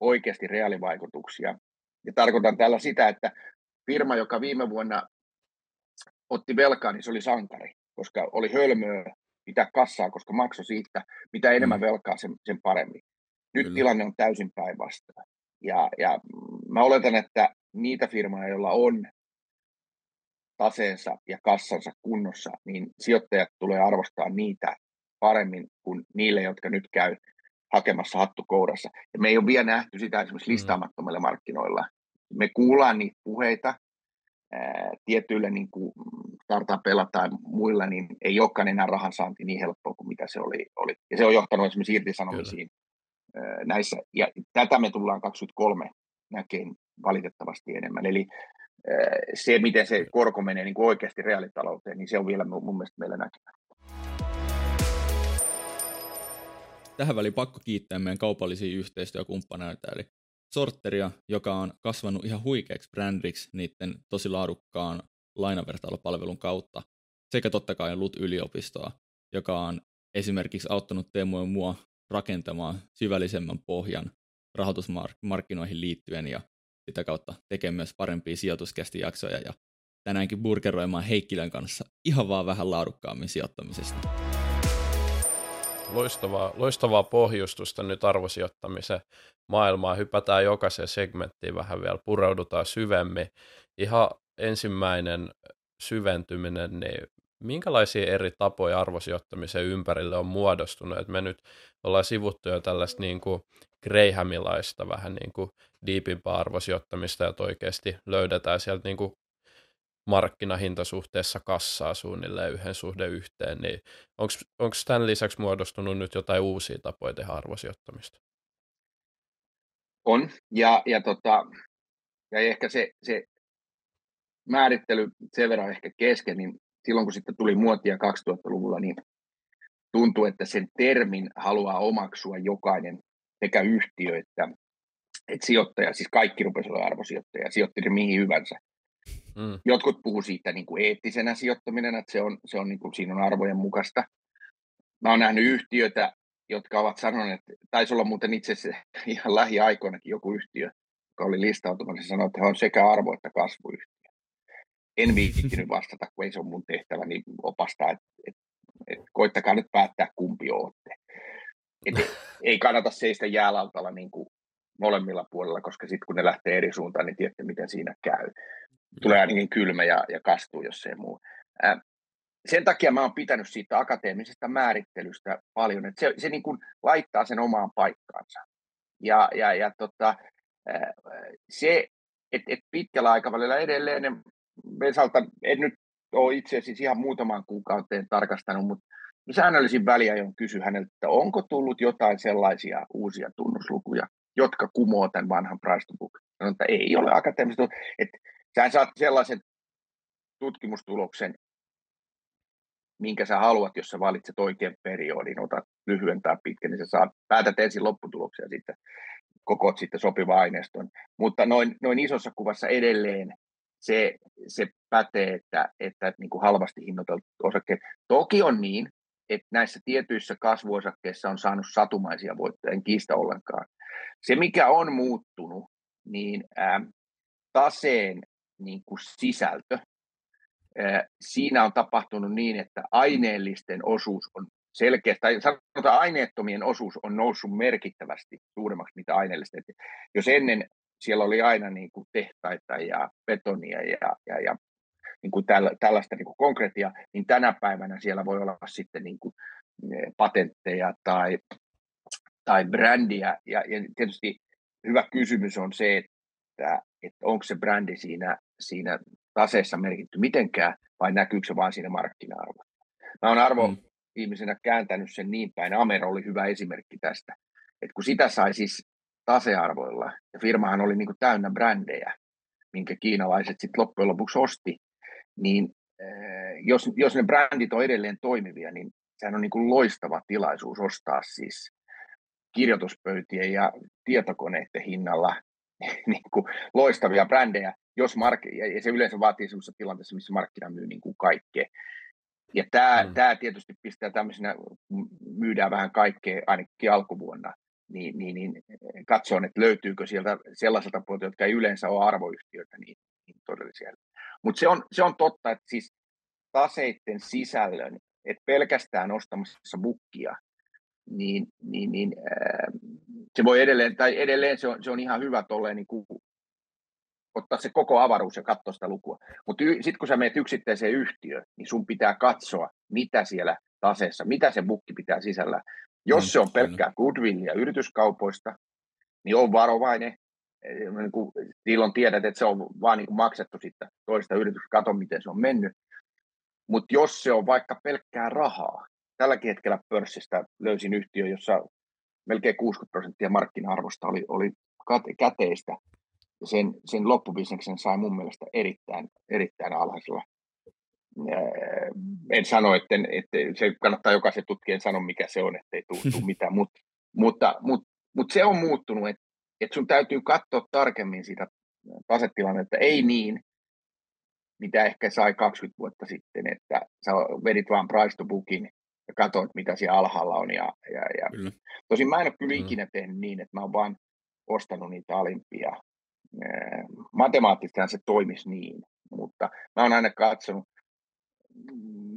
[SPEAKER 3] oikeasti reaalivaikutuksia. Ja tarkoitan tällä sitä, että firma, joka viime vuonna otti velkaa, niin se oli sankari, koska oli hölmöä pitää kassaa, koska maksoi siitä, mitä enemmän mm. velkaa, sen, sen paremmin. Nyt Kyllä. tilanne on täysin päinvastoin. Ja, ja mä oletan, että niitä firmoja, joilla on taseensa ja kassansa kunnossa, niin sijoittajat tulee arvostaa niitä paremmin kuin niille, jotka nyt käy hakemassa hattu kourassa. Ja me ei ole vielä nähty sitä esimerkiksi mm. listaamattomilla markkinoilla. Me kuullaan niitä puheita, tietyillä niin kuin startupeilla tai muilla, niin ei olekaan enää rahan saanti niin helppoa kuin mitä se oli. oli. Ja se on johtanut esimerkiksi irtisanomisiin Kyllä. näissä. Ja tätä me tullaan 23 näkeen valitettavasti enemmän. Eli se, miten se korko menee niin kuin oikeasti reaalitalouteen, niin se on vielä mun mielestä meillä näkyvä.
[SPEAKER 1] Tähän väliin pakko kiittää meidän kaupallisia yhteistyökumppaneita, eli Sorteria, joka on kasvanut ihan huikeaksi brändiksi niiden tosi laadukkaan lainavertailupalvelun kautta, sekä totta kai LUT-yliopistoa, joka on esimerkiksi auttanut Teemu ja mua rakentamaan syvällisemmän pohjan rahoitusmarkkinoihin liittyen ja sitä kautta tekee myös parempia sijoituskästijaksoja ja tänäänkin burgeroimaan Heikkilän kanssa ihan vaan vähän laadukkaammin sijoittamisesta
[SPEAKER 2] loistavaa, loistavaa pohjustusta nyt arvosijoittamisen maailmaa. Hypätään jokaiseen segmenttiin vähän vielä, pureudutaan syvemmin. Ihan ensimmäinen syventyminen, niin minkälaisia eri tapoja arvosijoittamisen ympärille on muodostunut? Et me nyt ollaan sivuttu jo tällaista niin kuin Grahamilaista vähän niin kuin diipimpää arvosijoittamista, että oikeasti löydetään sieltä niin kuin markkinahintasuhteessa kassaa suunnilleen yhden suhde yhteen, niin onko tämän lisäksi muodostunut nyt jotain uusia tapoja tehdä arvosijoittamista?
[SPEAKER 3] On, ja, ja, tota, ja ehkä se, se määrittely sen verran ehkä kesken, niin silloin kun sitten tuli muotia 2000-luvulla, niin tuntuu, että sen termin haluaa omaksua jokainen sekä yhtiö että, että sijoittaja, siis kaikki rupesivat olla arvosijoittajia, sijoitti ne mihin hyvänsä. Mm. Jotkut puhuu siitä niin kuin eettisenä sijoittaminen, että se on, se on niin kuin, siinä on arvojen mukaista. Mä oon nähnyt yhtiöitä, jotka ovat sanoneet, että taisi olla muuten itse asiassa <laughs> ihan lähiaikoinakin joku yhtiö, joka oli listautumassa, sanoi, että he on sekä arvo- että kasvuyhtiö. En viittinyt vastata, kun ei se ole mun tehtävä, niin opastaa, että, että, että koittakaa nyt päättää, kumpi olette. Että ei kannata seistä jäälautalla niin kuin molemmilla puolella, koska sitten kun ne lähtee eri suuntaan, niin tiedätte, miten siinä käy tulee ainakin kylmä ja, ja kastuu, jos ei muu. Ää, sen takia mä oon pitänyt siitä akateemisesta määrittelystä paljon, että se, se niin kuin laittaa sen omaan paikkaansa. Ja, ja, ja tota, se, että et pitkällä aikavälillä edelleen, Vesalta en nyt ole itse asiassa ihan muutaman kuukauteen tarkastanut, mutta säännöllisin väliajoin kysy häneltä, että onko tullut jotain sellaisia uusia tunnuslukuja, jotka kumoo tämän vanhan price to book. Että ei ole akateemista. Että sä saat sellaisen tutkimustuloksen, minkä sä haluat, jos sä valitset oikean periodin, otat lyhyen tai pitkän, niin sä saat, päätät ensin lopputuloksia ja sitten kokoat sitten sopiva aineiston. Mutta noin, noin isossa kuvassa edelleen se, se pätee, että, että niin kuin halvasti hinnoiteltu osakkeet. Toki on niin, että näissä tietyissä kasvuosakkeissa on saanut satumaisia voittoja, en kiistä ollenkaan. Se, mikä on muuttunut, niin ää, taseen niin kuin sisältö. Siinä on tapahtunut niin, että aineellisten osuus on selkeästi, tai sanotaan aineettomien osuus on noussut merkittävästi suuremmaksi mitä aineellisten. Jos ennen siellä oli aina niin kuin tehtaita ja betonia ja, ja, ja niin kuin tällä, tällaista niin kuin konkreettia, niin tänä päivänä siellä voi olla sitten niin kuin patentteja tai, tai brändiä. Ja, ja tietysti hyvä kysymys on se, että, että onko se brändi siinä siinä taseessa merkitty mitenkään, vai näkyykö se vain siinä markkina-arvossa. Mä oon arvo mm. ihmisenä kääntänyt sen niin päin. Amero oli hyvä esimerkki tästä. Että kun sitä sai siis tasearvoilla, ja firmahan oli niin kuin täynnä brändejä, minkä kiinalaiset sitten loppujen lopuksi osti, niin eh, jos, jos ne brändit on edelleen toimivia, niin sehän on niin kuin loistava tilaisuus ostaa siis kirjoituspöytien ja tietokoneiden hinnalla <laughs> niin kuin loistavia brändejä, jos mark- ja se yleensä vaatii sellaisessa tilanteessa, missä markkina myy niin kuin kaikkea. Ja tämä, mm. tämä tietysti pistää tämmöisenä, myydään vähän kaikkea ainakin alkuvuonna, niin, niin, niin katsoa, että löytyykö sieltä sellaiselta puolelta, jotka ei yleensä ole arvoyhtiöitä, niin, niin todellisia. Mutta se on, se on totta, että siis taseiden sisällön, että pelkästään ostamassa bukkia, niin, niin, niin ää, se voi edelleen, tai edelleen se on, se on ihan hyvä tolleen niin kuin ottaa se koko avaruus ja katsoa sitä lukua. Mutta sitten kun sä menet yksittäiseen yhtiöön, niin sun pitää katsoa, mitä siellä taseessa, mitä se bukki pitää sisällä. Jos se on pelkkää goodwillia yrityskaupoista, niin on varovainen. Niin kuin, silloin tiedät, että se on vaan niin kuin maksettu sitten toista yritystä, kato miten se on mennyt. Mutta jos se on vaikka pelkkää rahaa, tälläkin hetkellä pörssistä löysin yhtiö, jossa melkein 60 prosenttia markkina-arvosta oli, oli käteistä, sen, sen loppubisneksen sai mun mielestä erittäin, erittäin alhaisella. En sano, että, että se kannattaa jokaisen tutkijan sanoa, mikä se on, ettei tule <laughs> mitään, Mut, mutta, mutta, mutta se on muuttunut, että, että sun täytyy katsoa tarkemmin sitä tasetilannetta, ei niin, mitä ehkä sai 20 vuotta sitten, että sä vedit vaan price to bookin ja katsoit, mitä siellä alhaalla on. Ja, ja, ja. Tosin mä en ole kyllä ikinä tehnyt niin, että mä oon vaan ostanut niitä alimpia matemaattisesti se toimisi niin, mutta mä oon aina katsonut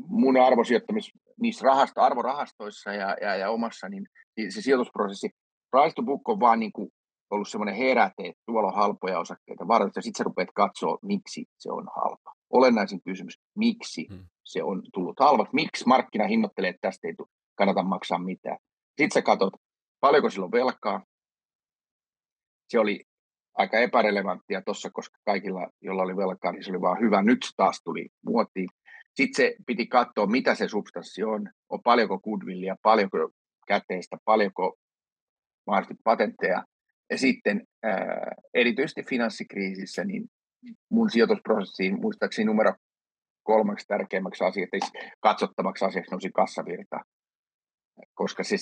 [SPEAKER 3] mun arvosijoittamis niissä rahasta, arvorahastoissa ja, ja, ja omassa, niin se sijoitusprosessi, price to book on vaan niin kuin ollut semmoinen heräte, että tuolla on halpoja osakkeita varten, ja sitten sä rupeat katsoa, miksi se on halpa. Olennaisin kysymys, miksi hmm. se on tullut halvaksi. Miksi markkina hinnoittelee, että tästä ei kannata maksaa mitään. Sitten sä katsot, paljonko sillä on velkaa. Se oli aika epärelevanttia tuossa, koska kaikilla, joilla oli velkaa, niin se oli vaan hyvä. Nyt taas tuli muotiin. Sitten se piti katsoa, mitä se substanssi on, on paljonko goodwillia, paljonko käteistä, paljonko mahdollisesti patentteja. Ja sitten ää, erityisesti finanssikriisissä, niin mun sijoitusprosessiin muistaakseni numero kolmeksi tärkeimmäksi asiaksi, katsottavaksi asiaksi nousi kassavirta, koska se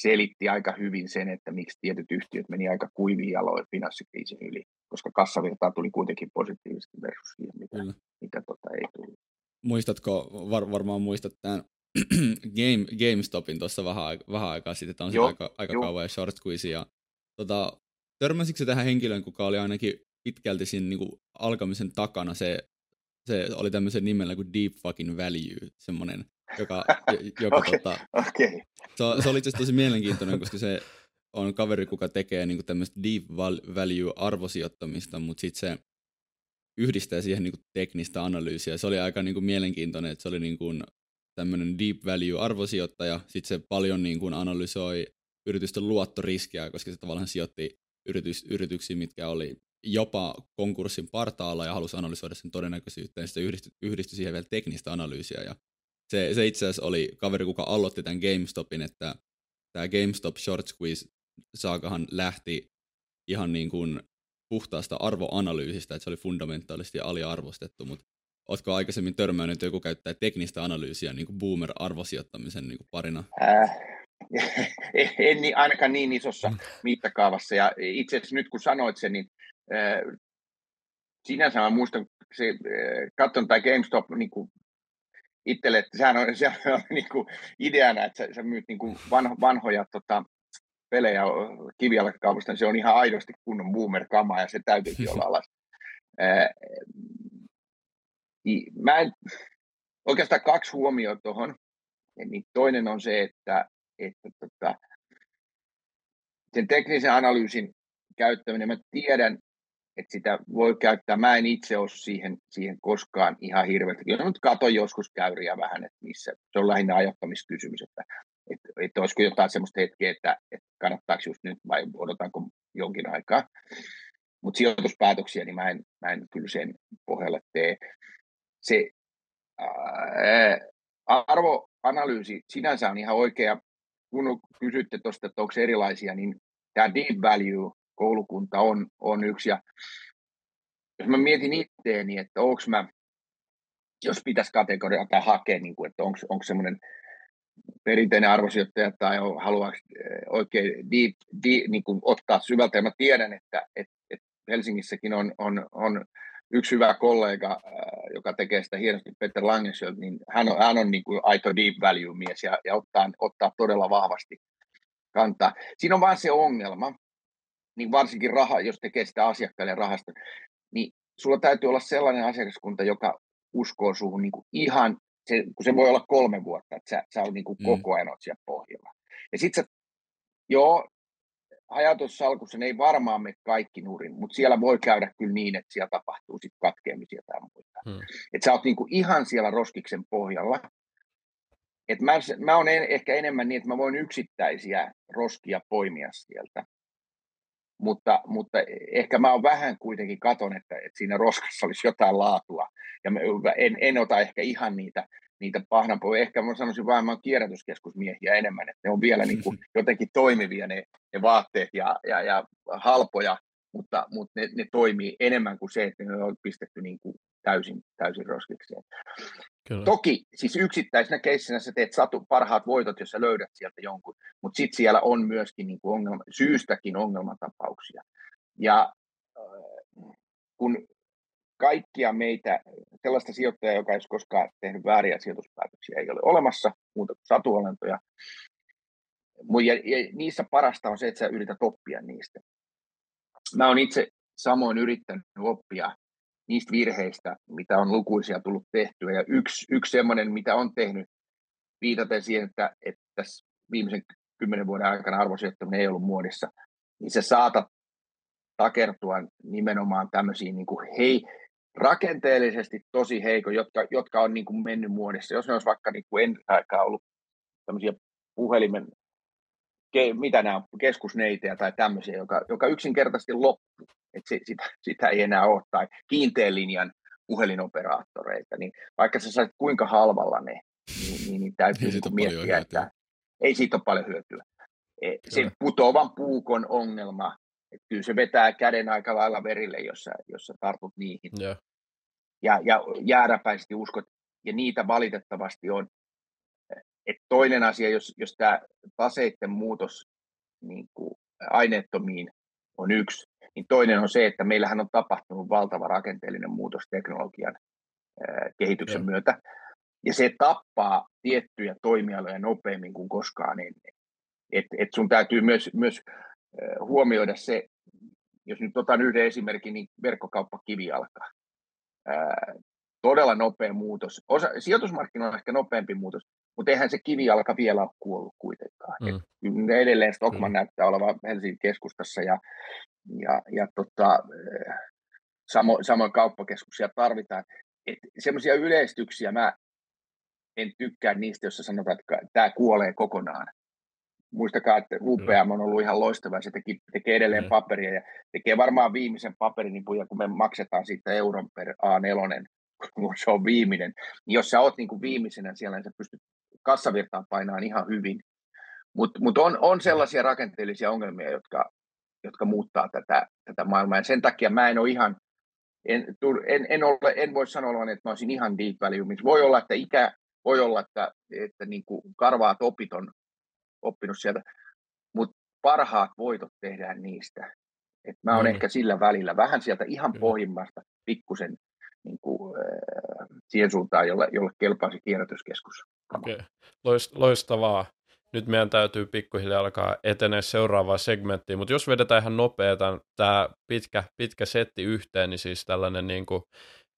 [SPEAKER 3] selitti aika hyvin sen, että miksi tietyt yhtiöt meni aika kuiviin jaloin finanssikriisin yli, koska kassavirtaa tuli kuitenkin positiivisesti versus siihen, mitä, mitä tota ei tullut.
[SPEAKER 1] Muistatko, var, varmaan muistat tämän <clears throat> Game, GameStopin tuossa vähän, vähän aikaa sitten, että on Joo, aika, aika kauan ja short squeeze, ja tota, törmäsitkö tähän henkilöön, kuka oli ainakin pitkälti siinä niin kuin alkamisen takana? Se, se oli tämmöisen nimellä kuin Deep Fucking Value, semmoinen, joka, <laughs> joka okay, tota, okay. Se, se oli itse tosi mielenkiintoinen, koska se on kaveri, kuka tekee niin kuin tämmöistä Deep Value arvosijoittamista, mutta sitten se yhdistää siihen niin kuin teknistä analyysiä. Se oli aika niin kuin mielenkiintoinen, että se oli niin kuin tämmöinen deep value arvosijoittaja, sitten se paljon niin kuin analysoi yritysten luottoriskiä, koska se tavallaan sijoitti yritys, yrityksiin, mitkä oli jopa konkurssin partaalla ja halusi analysoida sen todennäköisyyttä, ja sitten yhdistyi, yhdistyi siihen vielä teknistä analyysiä. Ja se, se itse asiassa oli kaveri, kuka aloitti tämän GameStopin, että tämä GameStop Short Squeeze saakahan lähti ihan niin kuin puhtaasta arvoanalyysistä, että se oli fundamentaalisesti aliarvostettu, mutta Oletko aikaisemmin törmännyt, että joku käyttää teknistä analyysiä niin kuin boomer-arvosijoittamisen niin kuin parina?
[SPEAKER 3] Äh, <laughs> en niin, ainakaan niin isossa mm. mittakaavassa. Ja itse asiassa nyt kun sanoit sen, niin äh, sinänsä mä muistan, se, äh, katson tai GameStop niin kuin itselle, että sehän on, <laughs> se on niin kuin ideana, että sä, sä myyt niin kuin vanho, vanhoja tota, pelejä kivijalkakaupasta, niin se on ihan aidosti kunnon boomer-kama ja se täytyykin olla <laughs> alas. Mä en, oikeastaan kaksi huomioa tuohon. Niin toinen on se, että, että tota, sen teknisen analyysin käyttäminen, mä tiedän, että sitä voi käyttää. Mä en itse ole siihen, siihen koskaan ihan hirveästi. Kyllä nyt katon joskus käyriä vähän, että missä. Se on lähinnä ajoittamiskysymys, että, että, että olisiko jotain sellaista hetkeä, että, että kannattaako just nyt vai odotanko jonkin aikaa. Mutta sijoituspäätöksiä, niin mä en, mä en kyllä sen pohjalle tee se ää, arvoanalyysi sinänsä on ihan oikea. Kun kysytte tuosta, että onko erilaisia, niin tämä deep value koulukunta on, on yksi. Ja jos mä mietin itteeni, että onko mä, jos pitäisi kategoria tai hakea, niin kuin, että onko semmoinen perinteinen arvosijoittaja tai haluaisi oikein deep, deep, niin kuin ottaa syvältä. Ja mä tiedän, että, että, että Helsingissäkin on, on, on yksi hyvä kollega, äh, joka tekee sitä hienosti, Peter Langenschöld, niin hän on, hän on niin kuin aito deep value mies ja, ja ottaa, ottaa todella vahvasti kantaa. Siinä on vain se ongelma, niin varsinkin raha, jos tekee sitä asiakkaille rahasta, niin sulla täytyy olla sellainen asiakaskunta, joka uskoo suhun niin kuin ihan, se, kun se voi olla kolme vuotta, että sä, sä oot niin kuin mm. koko ajan siellä pohjalla. Ja sitten joo, hajatussalkussa ne ei varmaan mene kaikki nurin, mutta siellä voi käydä kyllä niin, että siellä tapahtuu sitten katkeamisia tai muita. Hmm. Että sä oot niinku ihan siellä roskiksen pohjalla. Et mä, mä oon en, ehkä enemmän niin, että mä voin yksittäisiä roskia poimia sieltä. Mutta, mutta ehkä mä oon vähän kuitenkin katon, että, että siinä roskassa olisi jotain laatua. Ja mä en, en ota ehkä ihan niitä niitä pahnanpoja. Ehkä mä sanoisin vaan, mä oon kierrätyskeskusmiehiä enemmän, että ne on vielä niin kuin <laughs> jotenkin toimivia ne, ne vaatteet ja, ja, ja halpoja, mutta, mutta ne, ne, toimii enemmän kuin se, että ne on pistetty niin kuin täysin, täysin roskikseen. Kyllä. Toki siis yksittäisenä keissinä sä teet satu, parhaat voitot, jos sä löydät sieltä jonkun, mutta sitten siellä on myöskin niin kuin ongelma, syystäkin ongelmatapauksia. Ja äh, kun kaikkia meitä, sellaista sijoittajaa, joka ei koskaan tehnyt vääriä sijoituspäätöksiä, ei ole olemassa, muuta kuin satuolentoja. Ja, ja niissä parasta on se, että sä yrität oppia niistä. Mä oon itse samoin yrittänyt oppia niistä virheistä, mitä on lukuisia tullut tehtyä. Ja yksi, yksi semmoinen, mitä on tehnyt, viitaten siihen, että, että tässä viimeisen kymmenen vuoden aikana arvosijoittaminen ei ollut muodissa, niin se saatat takertua nimenomaan tämmöisiin, niin kuin, hei, rakenteellisesti tosi heikko, jotka, jotka on niin kuin mennyt muodissa. Jos ne olisi vaikka niin kuin ennen aikaa ollut tämmöisiä puhelimen, ke, mitä nämä on, keskusneitejä tai tämmöisiä, joka, joka yksinkertaisesti loppuu. Että se, sitä, sitä ei enää ole, tai kiinteän linjan puhelinoperaattoreita, niin vaikka sä sait kuinka halvalla ne, niin, niin, niin täytyy niin miettiä, että ei siitä ole paljon hyötyä. E, se putoavan puukon ongelma, että kyllä se vetää käden aika lailla verille, jos sä, jos sä tartut niihin.
[SPEAKER 2] Yeah.
[SPEAKER 3] Ja, ja jääräpäisesti uskot, ja niitä valitettavasti on. Et toinen asia, jos, jos tämä taseiden muutos niin kuin aineettomiin on yksi, niin toinen on se, että meillähän on tapahtunut valtava rakenteellinen muutos teknologian kehityksen yeah. myötä. Ja se tappaa tiettyjä toimialoja nopeammin kuin koskaan ennen. Et, et sun täytyy myös, myös huomioida se, jos nyt otan yhden esimerkin, niin verkkokauppa kivijalka. Ää, todella nopea muutos. Osa, sijoitusmarkkinoilla on ehkä nopeampi muutos, mutta eihän se kivijalka vielä ole kuollut kuitenkaan. Mm. Et edelleen Stockman mm. näyttää olevan Helsingin keskustassa ja, ja, ja tota, samo, samoin kauppakeskuksia tarvitaan. Semmoisia yleistyksiä mä en tykkää niistä, jossa sanotaan, että tämä kuolee kokonaan. Muistakaa, että UPM on ollut ihan loistava, se teki, tekee edelleen mm. paperia ja tekee varmaan viimeisen paperin, kun me maksetaan siitä euron per A4, kun se on viimeinen. Niin jos sä oot niin kuin viimeisenä siellä, niin sä pystyt kassavirtaan painaan ihan hyvin. Mutta mut on, on sellaisia rakenteellisia ongelmia, jotka, jotka muuttaa tätä, tätä maailmaa. Ja sen takia mä en ole ihan, en, en, en, ole, en voi sanoa, että mä olisin ihan deep value. Voi olla, että ikä, voi olla, että, että niin kuin karvaat opit on oppinut sieltä, mutta parhaat voitot tehdään niistä. Et mä oon mm. ehkä sillä välillä vähän sieltä ihan mm. pohjimmasta pikkusen niin kuin, äh, siihen suuntaan, jolle, jolle kelpaisi kierrätyskeskus.
[SPEAKER 2] Okay. Loistavaa. Nyt meidän täytyy pikkuhiljaa alkaa etenee seuraavaan segmenttiin, mutta jos vedetään ihan nopea tämä pitkä, pitkä setti yhteen, niin siis tällainen niin kuin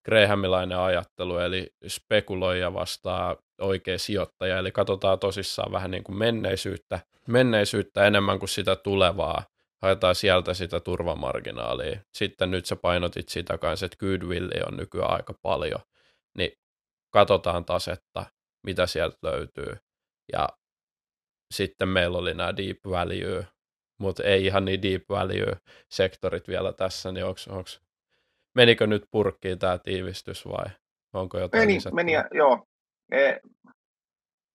[SPEAKER 2] Grahamilainen ajattelu, eli spekuloija vastaa oikea sijoittaja, eli katsotaan tosissaan vähän niin kuin menneisyyttä, menneisyyttä enemmän kuin sitä tulevaa, haetaan sieltä sitä turvamarginaalia. Sitten nyt sä painotit sitä kanssa, että goodwilli on nykyään aika paljon, niin katsotaan tasetta, mitä sieltä löytyy. Ja sitten meillä oli nämä deep value, mutta ei ihan niin deep value sektorit vielä tässä, niin onko menikö nyt purkkiin tämä tiivistys vai onko jotain
[SPEAKER 3] Meni, meni joo. E,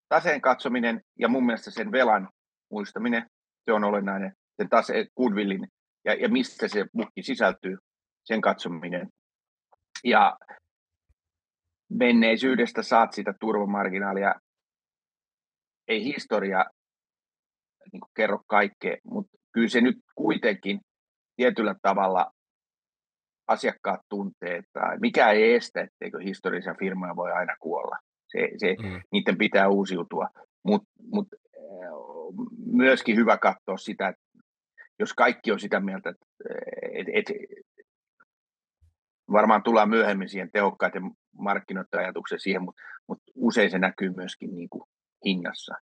[SPEAKER 3] taseen katsominen ja mun mielestä sen velan muistaminen, se on olennainen. Sen tase, goodwillin ja, ja mistä se bukki sisältyy, sen katsominen. Ja menneisyydestä saat sitä turvamarginaalia. Ei historia niin kerro kaikkea, mutta kyllä se nyt kuitenkin tietyllä tavalla asiakkaat tuntee, että mikä ei estä, etteikö historiallisia firmoja voi aina kuolla. Se, se, mm. Niiden pitää uusiutua, mutta mut, myöskin hyvä katsoa sitä, että jos kaikki on sitä mieltä, että et, et, varmaan tullaan myöhemmin siihen tehokkaiden markkinoiden ajatukseen siihen, mutta mut usein se näkyy myöskin niin kuin hinnassa.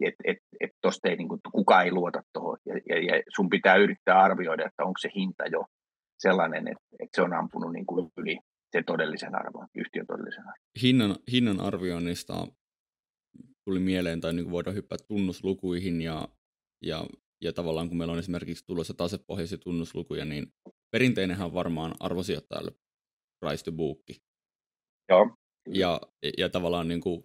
[SPEAKER 3] Että et, et tosta ei, niin kuin, kukaan ei luota tuohon ja, ja, ja sun pitää yrittää arvioida, että onko se hinta jo sellainen, että, että se on ampunut niin kuin yli sen todellisen arvon, yhtiön todellisen arvon.
[SPEAKER 1] Hinnan, hinnan arvioinnista tuli mieleen, tai niin kuin voidaan hyppää tunnuslukuihin, ja, ja, ja tavallaan kun meillä on esimerkiksi tulossa tasepohjaisia tunnuslukuja, niin perinteinenhän on varmaan arvosijoittajalle price to book.
[SPEAKER 3] Joo.
[SPEAKER 1] Ja, ja tavallaan niin kuin,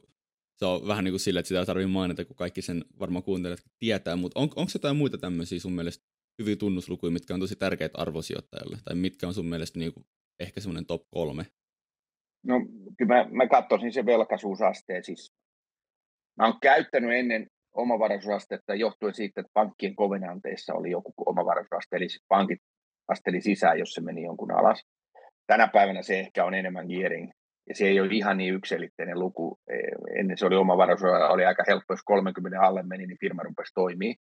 [SPEAKER 1] se on vähän niin kuin sille, että sitä ei tarvitse mainita, kun kaikki sen varmaan kuuntelijat tietää, mutta on, onko jotain muita tämmöisiä sun mielestä hyviä tunnuslukuja, mitkä on tosi tärkeitä arvosijoittajalle? Tai mitkä on sun mielestä niin kuin ehkä semmoinen top kolme?
[SPEAKER 3] No kyllä mä, mä katsoisin se velkaisuusasteen. Siis, mä oon käyttänyt ennen omavaraisuusastetta johtuen siitä, että pankkien kovenanteissa oli joku omavaraisuusaste, eli pankit asteli sisään, jos se meni jonkun alas. Tänä päivänä se ehkä on enemmän gearing, ja se ei ole ihan niin yksilitteinen luku. E, ennen se oli omavaraisuus, oli aika helppo, jos 30 alle meni, niin firma rupesi toimii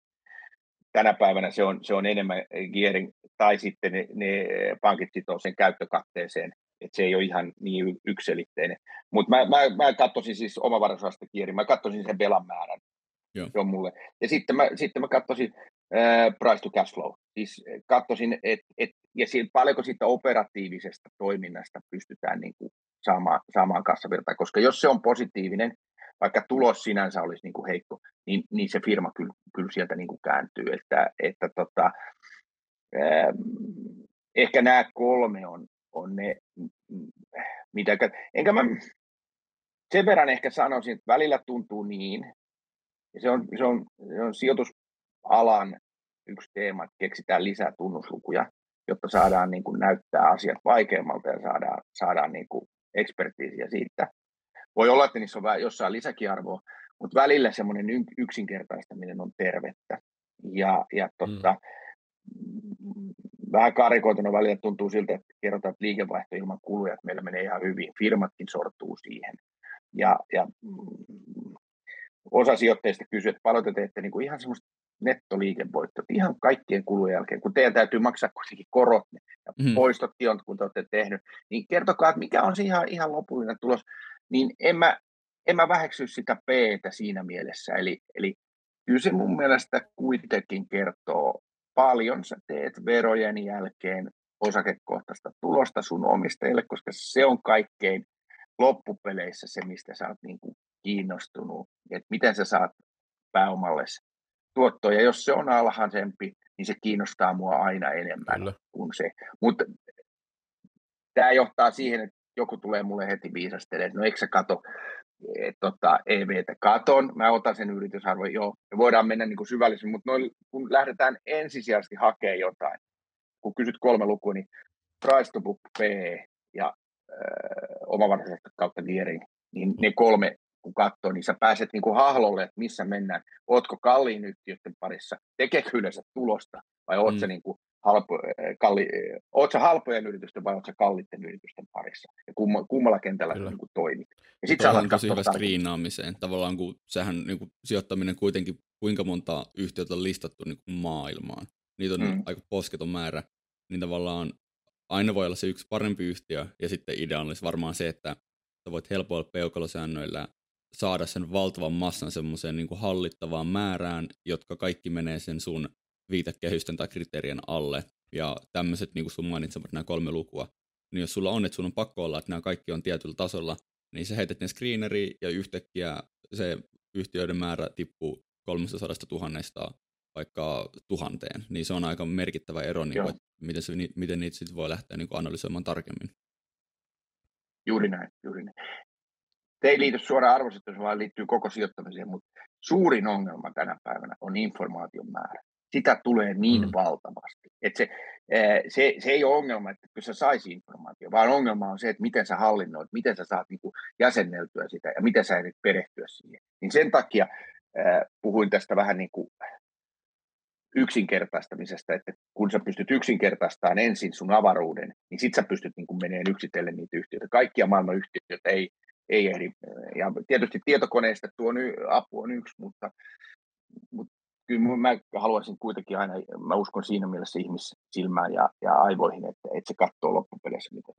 [SPEAKER 3] tänä päivänä se on, se on enemmän gearing, tai sitten ne, ne pankit sitoo sen käyttökatteeseen, että se ei ole ihan niin yksilitteinen. Mutta mä, mä, mä katsoisin siis omavaraisuudesta gearing, mä katsoisin sen velan määrän. Joo. Se on mulle. Ja sitten mä, sitten mä katsoisin äh, price to cash flow. Siis katsoisin, että et, ja siitä, paljonko siitä operatiivisesta toiminnasta pystytään niin kuin saamaan, saamaan kassavirtaa, koska jos se on positiivinen, vaikka tulos sinänsä olisi niin kuin heikko, niin, niin se firma kyllä, kyllä sieltä niin kuin kääntyy. Että, että tota, ähm, ehkä nämä kolme on, on ne, mitä, enkä mä sen verran ehkä sanoisin, että välillä tuntuu niin, ja se on, se on, se on sijoitusalan yksi teema, että keksitään lisää tunnuslukuja, jotta saadaan niin kuin näyttää asiat vaikeammalta ja saadaan, saadaan niin kuin ekspertiisiä siitä. Voi olla, että niissä on jossain lisäkiarvoa, mutta välillä semmoinen yksinkertaistaminen on tervettä. Ja, ja totta, mm. vähän karikoituna välillä tuntuu siltä, että kerrotaan, että liikevaihto ilman kuluja, että meillä menee ihan hyvin. Firmatkin sortuu siihen. Ja, ja mm, osa sijoitteista kysyy, että paljon te teette niin kuin ihan semmoista nettoliikevoittoa, ihan kaikkien kulujen jälkeen, kun teidän täytyy maksaa kuitenkin korot ja mm. poistotkin on, kun te olette tehnyt, niin kertokaa, että mikä on se ihan, ihan lopullinen tulos, niin en mä, en mä väheksy sitä p siinä mielessä, eli, eli kyllä se mun mielestä kuitenkin kertoo paljon. Sä teet verojen jälkeen osakekohtaista tulosta sun omistajille, koska se on kaikkein loppupeleissä se, mistä sä oot niin kuin kiinnostunut, että miten sä saat pääomalle tuottoa, ja jos se on alhaisempi, niin se kiinnostaa mua aina enemmän Kyllä. kuin se. Mutta tämä johtaa siihen, että joku tulee mulle heti viisastelemaan, että no eikö sä kato et, tota, EVtä katon, mä otan sen yritysarvon, joo, me voidaan mennä niin syvällisemmin, mutta noin, kun lähdetään ensisijaisesti hakemaan jotain, kun kysyt kolme lukua, niin price to book P ja äh, omavaraisuutta kautta gearing, niin ne kolme kun katsoo, niin sä pääset niin kuin hahlolle, että missä mennään. Ootko kalliin yhtiöiden parissa, tekeekö yleensä tulosta, vai oot mm. sä niin kuin halpo, eh, kalli, eh, oot sä halpojen yritysten vai oot sä kallitten yritysten parissa, ja kumma, kummalla kentällä niin kuin toimit. Ja
[SPEAKER 1] sit sä on tosi hyvä skriinaamiseen. Tavallaan kun sähän niin kuin, sijoittaminen kuitenkin, kuinka monta yhtiötä on listattu niin kuin maailmaan. Niitä on mm. aika posketon määrä, niin tavallaan aina voi olla se yksi parempi yhtiö, ja sitten idea olisi varmaan se, että sä voit helpoilla peukalosäännöillä saada sen valtavan massan semmoiseen niin hallittavaan määrään, jotka kaikki menee sen sun viitekehysten tai kriteerien alle. Ja tämmöiset, niin kuin sun mainitsemat nämä kolme lukua, niin jos sulla on, että sun on pakko olla, että nämä kaikki on tietyllä tasolla, niin sä heität ne screeneriin ja yhtäkkiä se yhtiöiden määrä tippuu 300 tuhannesta vaikka tuhanteen, niin se on aika merkittävä ero, niin kuin, että miten, se, miten niitä sitten voi lähteä niin kuin analysoimaan tarkemmin.
[SPEAKER 3] Juuri näin, juuri näin se ei liity suoraan arvostetuun, vaan liittyy koko sijoittamiseen, mutta suurin ongelma tänä päivänä on informaation määrä. Sitä tulee niin mm. valtavasti. Että se, se, se ei ole ongelma, että kun sä saisi informaatio, vaan ongelma on se, että miten sä hallinnoit, miten sä saat niin kuin jäsenneltyä sitä ja miten sä edet perehtyä siihen. Niin sen takia äh, puhuin tästä vähän niin kuin yksinkertaistamisesta, että kun sä pystyt yksinkertaistamaan ensin sun avaruuden, niin sit sä pystyt niin meneen yksitellen niitä yhtiöitä. Kaikkia maailman yhtiöitä ei, ei ehdi. Ja tietysti tietokoneista tuo apu on yksi, mutta, mutta kyllä mä haluaisin kuitenkin aina, mä uskon siinä mielessä ihmissilmään ja, ja aivoihin, että, että se katsoo loppupeleissä mitä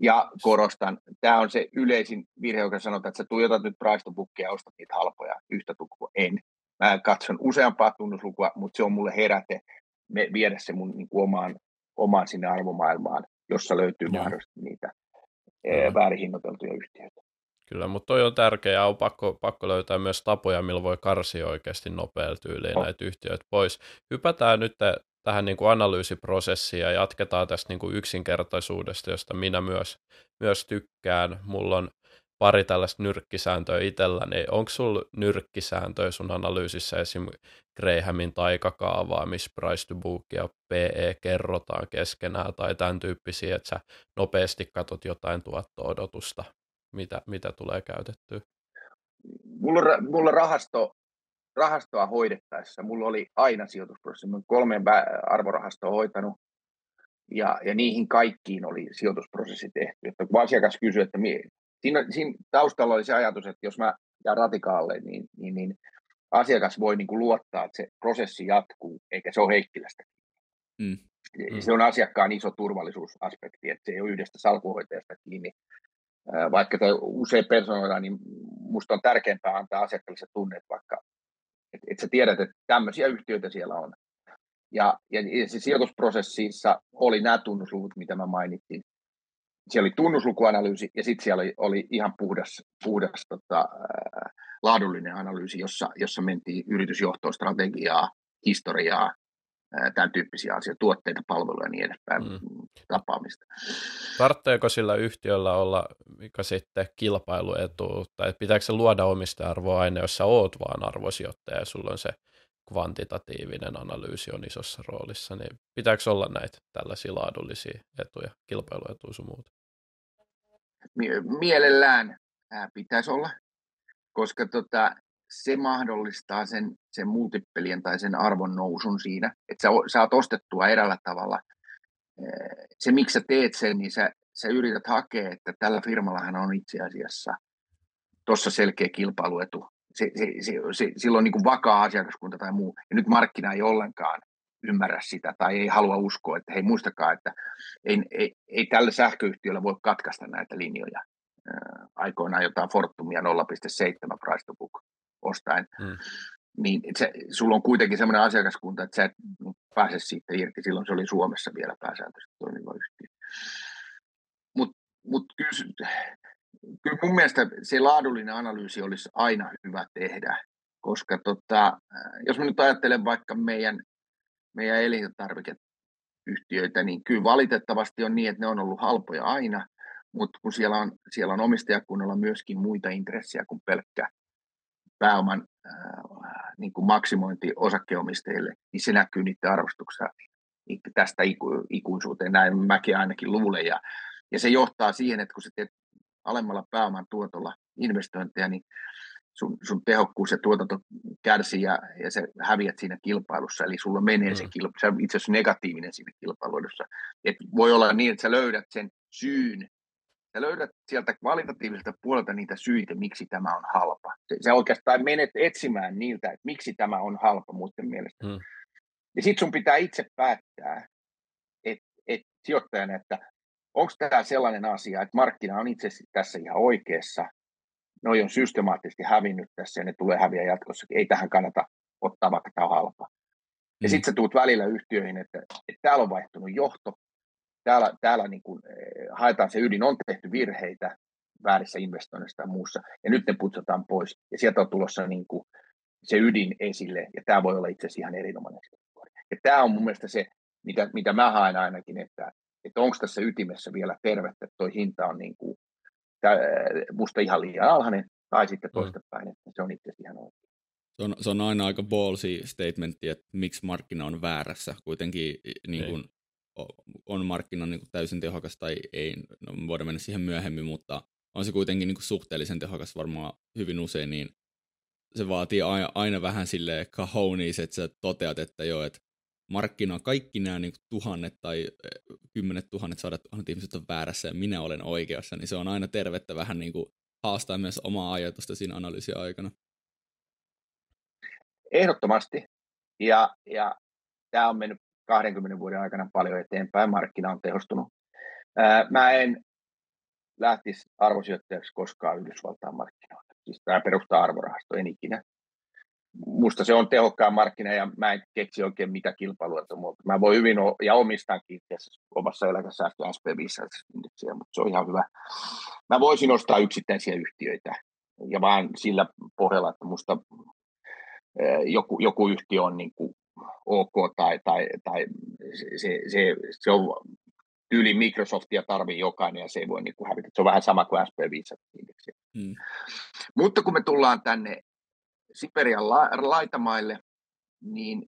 [SPEAKER 3] Ja korostan, tämä on se yleisin virhe, joka sanotaan, että sä tuijotat nyt price ja ostat niitä halpoja yhtä tukua. En. Mä katson useampaa tunnuslukua, mutta se on mulle heräte me, viedä se mun niin kuin omaan, omaan sinne arvomaailmaan, jossa löytyy mahdollisesti niitä no. väärin hinnoiteltuja yhtiöitä.
[SPEAKER 2] Kyllä, mutta toi on tärkeää, on pakko, pakko löytää myös tapoja, millä voi karsia oikeasti nopealla tyyliin oh. näitä yhtiöitä pois. Hypätään nyt tähän niin kuin analyysiprosessiin ja jatketaan tästä niin kuin yksinkertaisuudesta, josta minä myös, myös tykkään. Mulla on pari tällaista nyrkkisääntöä itselläni. Onko sulla nyrkkisääntöjä sun analyysissä esim. Grahamin taikakaavaa, missä price to book ja PE kerrotaan keskenään tai tämän tyyppisiä, että sä nopeasti katot jotain tuotto-odotusta mitä, mitä tulee käytettyä?
[SPEAKER 3] Mulla, mulla rahasto, rahastoa hoidettaessa, mulla oli aina sijoitusprosessi. Mä kolme arvorahastoa hoitanut ja, ja niihin kaikkiin oli sijoitusprosessi tehty. Että kun asiakas kysyi, että mie, siinä, siinä taustalla oli se ajatus, että jos mä jään ratikaalle, niin, niin, niin asiakas voi niin kuin luottaa, että se prosessi jatkuu, eikä se ole Heikkilästä. Mm. Mm. Se on asiakkaan iso turvallisuusaspekti, että se ei ole yhdestä salkuhoitajasta kiinni, vaikka tämä usein personoidaan, niin minusta on tärkeämpää antaa asiakkaalle se tunne, että vaikka että et sä tiedät, että tämmöisiä yhtiöitä siellä on. Ja, ja, ja se sijoitusprosessissa oli nämä tunnusluvut, mitä mä mainitsin. Siellä oli tunnuslukuanalyysi ja sitten siellä oli, oli ihan puhdas, puhdas tota, laadullinen analyysi, jossa, jossa mentiin yritysjohtoa, strategiaa, historiaa, tämän tyyppisiä asioita, tuotteita, palveluja ja niin edespäin mm. tapaamista.
[SPEAKER 2] Tartteeko sillä yhtiöllä olla mikä sitten kilpailuetu, tai pitääkö se luoda omista-arvoa aina, jos sä oot vaan arvosijoittaja ja sulla on se kvantitatiivinen analyysi on isossa roolissa, niin pitääkö olla näitä tällaisia laadullisia etuja, kilpailuetuja sun muuta?
[SPEAKER 3] Mielellään pitäisi olla, koska tota, se mahdollistaa sen, sen multipelien tai sen arvon nousun siinä, että sä saat ostettua erällä tavalla. Se, miksi sä teet sen, niin sä, sä yrität hakea, että tällä firmallahan on itse asiassa tuossa selkeä kilpailuetu. Se, se, se, se, sillä on niin kuin vakaa asiakaskunta tai muu, ja nyt markkina ei ollenkaan ymmärrä sitä tai ei halua uskoa, että hei muistakaa, että ei, ei, ei tällä sähköyhtiöllä voi katkaista näitä linjoja. Aikoinaan jotain Fortumia 0,7 price to book ostaen, mm. niin se, sulla on kuitenkin sellainen asiakaskunta, että sä et pääse siitä irti. Silloin se oli Suomessa vielä pääsääntöisesti toimiva yhtiö. Mutta mut kyllä, kyllä mun mielestä se laadullinen analyysi olisi aina hyvä tehdä, koska tota, jos mä nyt ajattelen vaikka meidän, meidän elintarvikeyhtiöitä, niin kyllä valitettavasti on niin, että ne on ollut halpoja aina, mutta kun siellä on, siellä on omistajakunnalla myöskin muita intressejä kuin pelkkä pääoman äh, niin kuin maksimointi osakkeenomistajille, niin se näkyy niiden arvostuksessa tästä iku, ikuisuuteen, näin mäkin ainakin luulen. Ja, ja se johtaa siihen, että kun sä teet alemmalla pääoman tuotolla investointeja, niin sun, sun tehokkuus ja tuotanto kärsii ja, ja se häviät siinä kilpailussa. Eli sulla menee mm. se kilpailu, se on itse asiassa negatiivinen siinä kilpailussa. Et voi olla niin, että sä löydät sen syyn ja löydät sieltä kvalitatiiviselta puolelta niitä syitä, miksi tämä on halpa. Se, oikeastaan menet etsimään niiltä, että miksi tämä on halpa muiden mielestä. Hmm. Ja sitten sun pitää itse päättää, että et sijoittajana, että onko tämä sellainen asia, että markkina on itse tässä ihan oikeassa, noi on systemaattisesti hävinnyt tässä ja ne tulee häviä jatkossa. Ei tähän kannata ottaa, vaikka tämä on halpa. Ja mm. sitten sä tuut välillä yhtiöihin, että, että täällä on vaihtunut johto, täällä, täällä niin kuin, eh, haetaan se ydin, on tehty virheitä väärissä investoinnissa ja muussa, ja nyt ne putsataan pois, ja sieltä on tulossa niin kuin se ydin esille, ja tämä voi olla itse asiassa ihan erinomainen Ja tämä on mun mielestä se, mitä, mitä mä haen ainakin, että, että onko tässä ytimessä vielä tervettä, että tuo hinta on niin kuin, tää, musta ihan liian alhainen, tai sitten mm. toistepäin, että se on itse asiassa ihan oikein.
[SPEAKER 1] Se on, se on aina aika ballsy statementti, että miksi markkina on väärässä. Kuitenkin niin kuin, on markkina niin kuin täysin tehokas tai ei, no voidaan mennä siihen myöhemmin, mutta on se kuitenkin niin kuin suhteellisen tehokas varmaan hyvin usein, niin se vaatii aina, aina vähän sille cajonis, että sä toteat, että joo, että markkina, kaikki nämä niin tuhannet tai eh, kymmenet tuhannet, sadat tuhannet ihmiset on väärässä ja minä olen oikeassa, niin se on aina tervettä vähän niin kuin haastaa myös omaa ajatusta siinä analyysin aikana.
[SPEAKER 3] Ehdottomasti. Ja, ja tämä on mennyt 20 vuoden aikana paljon eteenpäin, markkina on tehostunut. Mä en lähtisi arvosijoittajaksi koskaan Yhdysvaltain markkinoille. Siis tämä perustaa arvorahasto, en ikinä. Musta se on tehokkaan markkina ja mä en keksi oikein mitä kilpailua mutta mä voin hyvin ja omistankin omassa eläkesäästö SPV-indeksiä, mutta se on ihan hyvä. Mä voisin ostaa yksittäisiä yhtiöitä ja vaan sillä pohjalla, että musta joku, joku yhtiö on niin kuin ok tai, tai, tai se, se, se on tyyli Microsoftia tarvii jokainen ja se ei voi niin kuin hävitä. Se on vähän sama kuin SP500-indeksi. Hmm. Mutta kun me tullaan tänne Siperian la- laitamaille, niin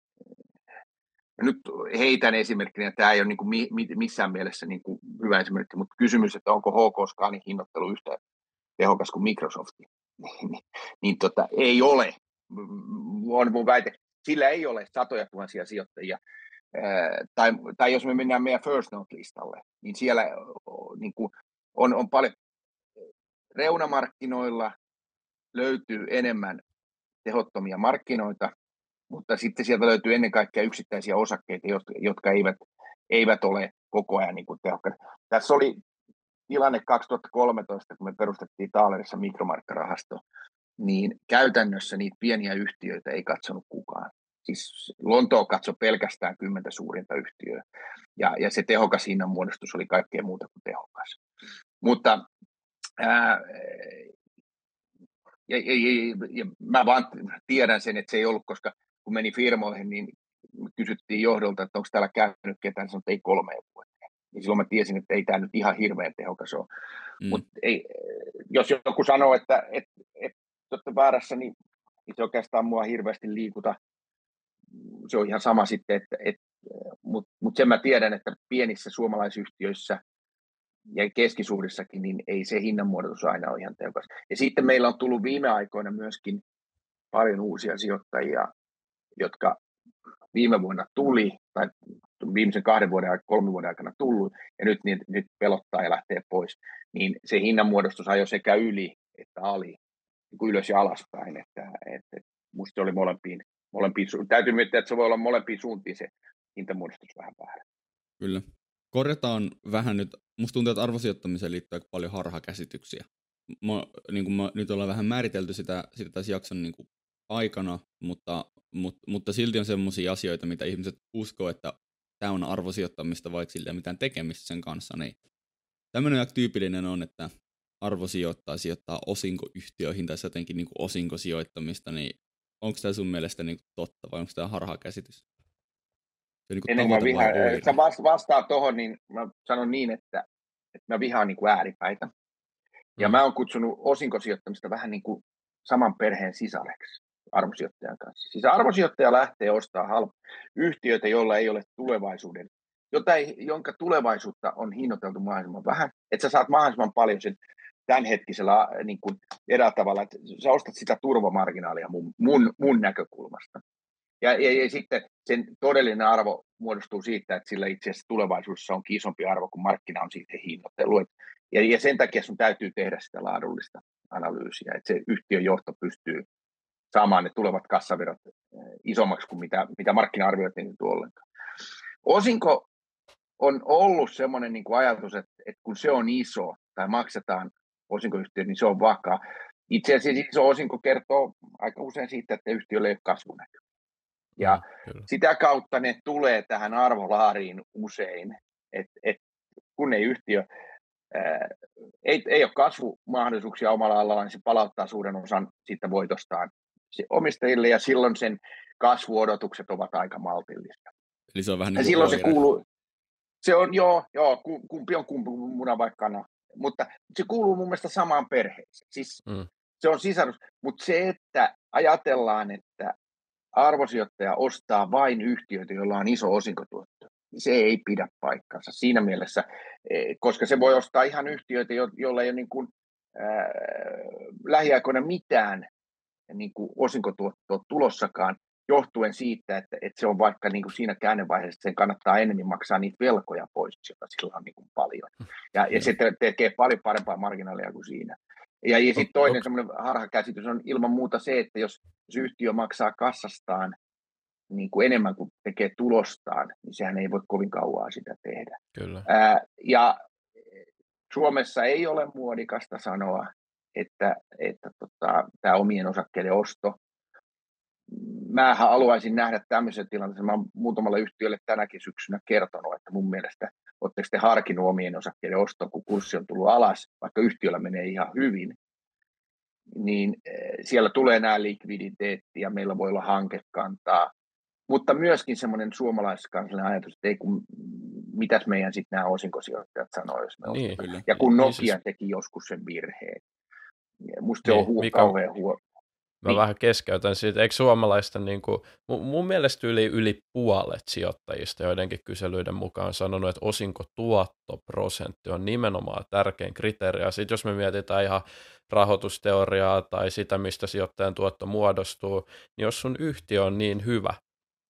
[SPEAKER 3] nyt heitän esimerkkinä, tämä ei ole niin kuin mi- missään mielessä niin kuin hyvä esimerkki, mutta kysymys, että onko HK Scanin hinnoittelu yhtä tehokas kuin Microsofti, <laughs> niin, niin tota, ei ole. On mun väite, sillä ei ole satoja tuhansia sijoittajia. Tai, tai jos me mennään meidän First Note-listalle, niin siellä niin kuin on, on paljon reunamarkkinoilla löytyy enemmän tehottomia markkinoita, mutta sitten sieltä löytyy ennen kaikkea yksittäisiä osakkeita, jotka eivät, eivät ole koko ajan niin kuin tehokkaita. Tässä oli tilanne 2013, kun me perustettiin Taalerissa mikromarkkarahasto, niin käytännössä niitä pieniä yhtiöitä ei katsonut kukaan. Siis Lontoa katsoi pelkästään kymmentä suurinta yhtiöä, ja, ja se tehokas hinnanmuodostus oli kaikkea muuta kuin tehokas. Mutta ää, ja, ja, ja, ja mä vaan tiedän sen, että se ei ollut, koska kun meni firmoihin, niin kysyttiin johdolta, että onko täällä käynyt ketään, sanoin, että ei kolmeen vuoteen. Niin silloin mä tiesin, että ei tämä nyt ihan hirveän tehokas ole. Mm. Mutta jos joku sanoo, että, että, että olette väärässä, niin ei se oikeastaan mua hirveästi liikuta. Se on ihan sama sitten, että, että mutta mut sen mä tiedän, että pienissä suomalaisyhtiöissä ja keskisuurissakin, niin ei se hinnanmuodotus aina ole ihan tehokas. Ja sitten meillä on tullut viime aikoina myöskin paljon uusia sijoittajia, jotka viime vuonna tuli, tai viimeisen kahden vuoden aikana, kolmen vuoden aikana tullut, ja nyt, niin, nyt pelottaa ja lähtee pois, niin se hinnanmuodostus ajoi sekä yli että ali, niin ylös ja alaspäin, että, että musta se oli molempiin, molempiin täytyy miettiä, että se voi olla molempiin suuntiin se hintamuodostus vähän väärä.
[SPEAKER 1] Kyllä. Korjataan vähän nyt, musta tuntuu, että arvosijoittamiseen liittyy aika paljon harhakäsityksiä. Mä, niin mä, nyt ollaan vähän määritelty sitä, sitä tässä jakson niin kuin aikana, mutta, mutta, mutta silti on sellaisia asioita, mitä ihmiset uskoo, että tämä on arvosijoittamista, vaikka sillä ei ole mitään tekemistä sen kanssa. Niin tämmöinen tyypillinen on, että arvosijoittaa sijoittaa osinkoyhtiöihin tai jotenkin niin kuin osinkosijoittamista, niin onko tämä sun mielestä niin kuin totta vai onko tämä harhakäsitys?
[SPEAKER 3] Se niin Enemmän viha, sä vastaa tuohon, niin mä sanon niin, että, että mä vihaan niin kuin ääripäitä. Ja mm. mä oon kutsunut osinkosijoittamista vähän niin kuin saman perheen sisareksi arvosijoittajan kanssa. Siis arvosijoittaja lähtee ostaa halpa yhtiöitä, joilla ei ole tulevaisuuden, jota ei, jonka tulevaisuutta on hinnoiteltu mahdollisimman vähän, että sä saat mahdollisimman paljon sen tämänhetkisellä niin kuin tavalla, että sä ostat sitä turvamarginaalia mun, mun, mun näkökulmasta. Ja, ja, ja sitten sen todellinen arvo muodostuu siitä, että sillä itse asiassa tulevaisuudessa on isompi arvo, kun markkina on siitä hinnoittelu. Ja, ja sen takia sun täytyy tehdä sitä laadullista analyysiä, että se yhtiön johto pystyy saamaan ne tulevat kassavirrat eh, isommaksi kuin mitä, mitä markkina-arviot ei nyt ollenkaan. Osinko on ollut semmoinen niin kuin ajatus, että, että kun se on iso tai maksetaan osinkoyhtiö, niin se on vakaa. Itse asiassa iso osinko kertoo aika usein siitä, että yhtiöllä ei ole kasvunäkymä. Ja Kyllä. sitä kautta ne tulee tähän arvolaariin usein, että et, kun ei yhtiö ää, ei, ei ole kasvumahdollisuuksia omalla alalla, niin se palauttaa suuren osan siitä voitostaan omistajille ja silloin sen kasvuodotukset ovat aika maltillisia.
[SPEAKER 1] Eli se on vähän
[SPEAKER 3] niin
[SPEAKER 1] kuin
[SPEAKER 3] silloin se kuuluu, se on joo, joo, kumpi on kumpi, muna vaikka kana. Mutta se kuuluu mun mielestä samaan perheeseen. Siis mm. se on sisarus. Mutta se, että ajatellaan, että arvosijoittaja ostaa vain yhtiöitä, joilla on iso osinkotuotto, niin se ei pidä paikkansa siinä mielessä, e, koska se voi ostaa ihan yhtiöitä, joilla ei ole niin kuin, ää, lähiaikoina mitään niin kuin osinkotuottoa tulossakaan, johtuen siitä, että, että se on vaikka niin kuin siinä käännevaiheessa, että sen kannattaa enemmän maksaa niitä velkoja pois, joita sillä on niin kuin paljon. Ja, ja se tekee paljon parempaa marginaalia kuin siinä. Ja, ja sitten toinen semmoinen harhakäsitys on ilman muuta se, että jos, jos yhtiö maksaa kassastaan niin kuin enemmän kuin tekee tulostaan, niin sehän ei voi kovin kauaa sitä tehdä.
[SPEAKER 2] Kyllä.
[SPEAKER 3] Ää, ja Suomessa ei ole muodikasta sanoa, että, että tota, tämä omien osakkeiden osto. Mä haluaisin nähdä tämmöisen tilanteen. Mä olen muutamalle yhtiölle tänäkin syksynä kertonut, että mun mielestä oletteko te harkinnut omien osakkeiden ostoa, kun kurssi on tullut alas, vaikka yhtiöllä menee ihan hyvin, niin eh, siellä tulee nämä likviditeetti ja meillä voi olla hankekantaa, mutta myöskin semmoinen suomalaiskansallinen ajatus, että ei kun, mitäs meidän sitten nämä osinkosijoittajat sanoo, jos me niin, kyllä. Ja kun niin Nokia niin siis... teki joskus sen virheen. Musta niin, se on hu- Mika, kauhean huono.
[SPEAKER 2] Mä niin. vähän keskeytän siitä. Eikö suomalaista, niin kuin, mun mielestä yli, yli puolet sijoittajista joidenkin kyselyiden mukaan on sanonut, että osinko tuottoprosentti on nimenomaan tärkein kriteeri. Ja sitten jos me mietitään ihan rahoitusteoriaa tai sitä, mistä sijoittajan tuotto muodostuu, niin jos sun yhtiö on niin hyvä,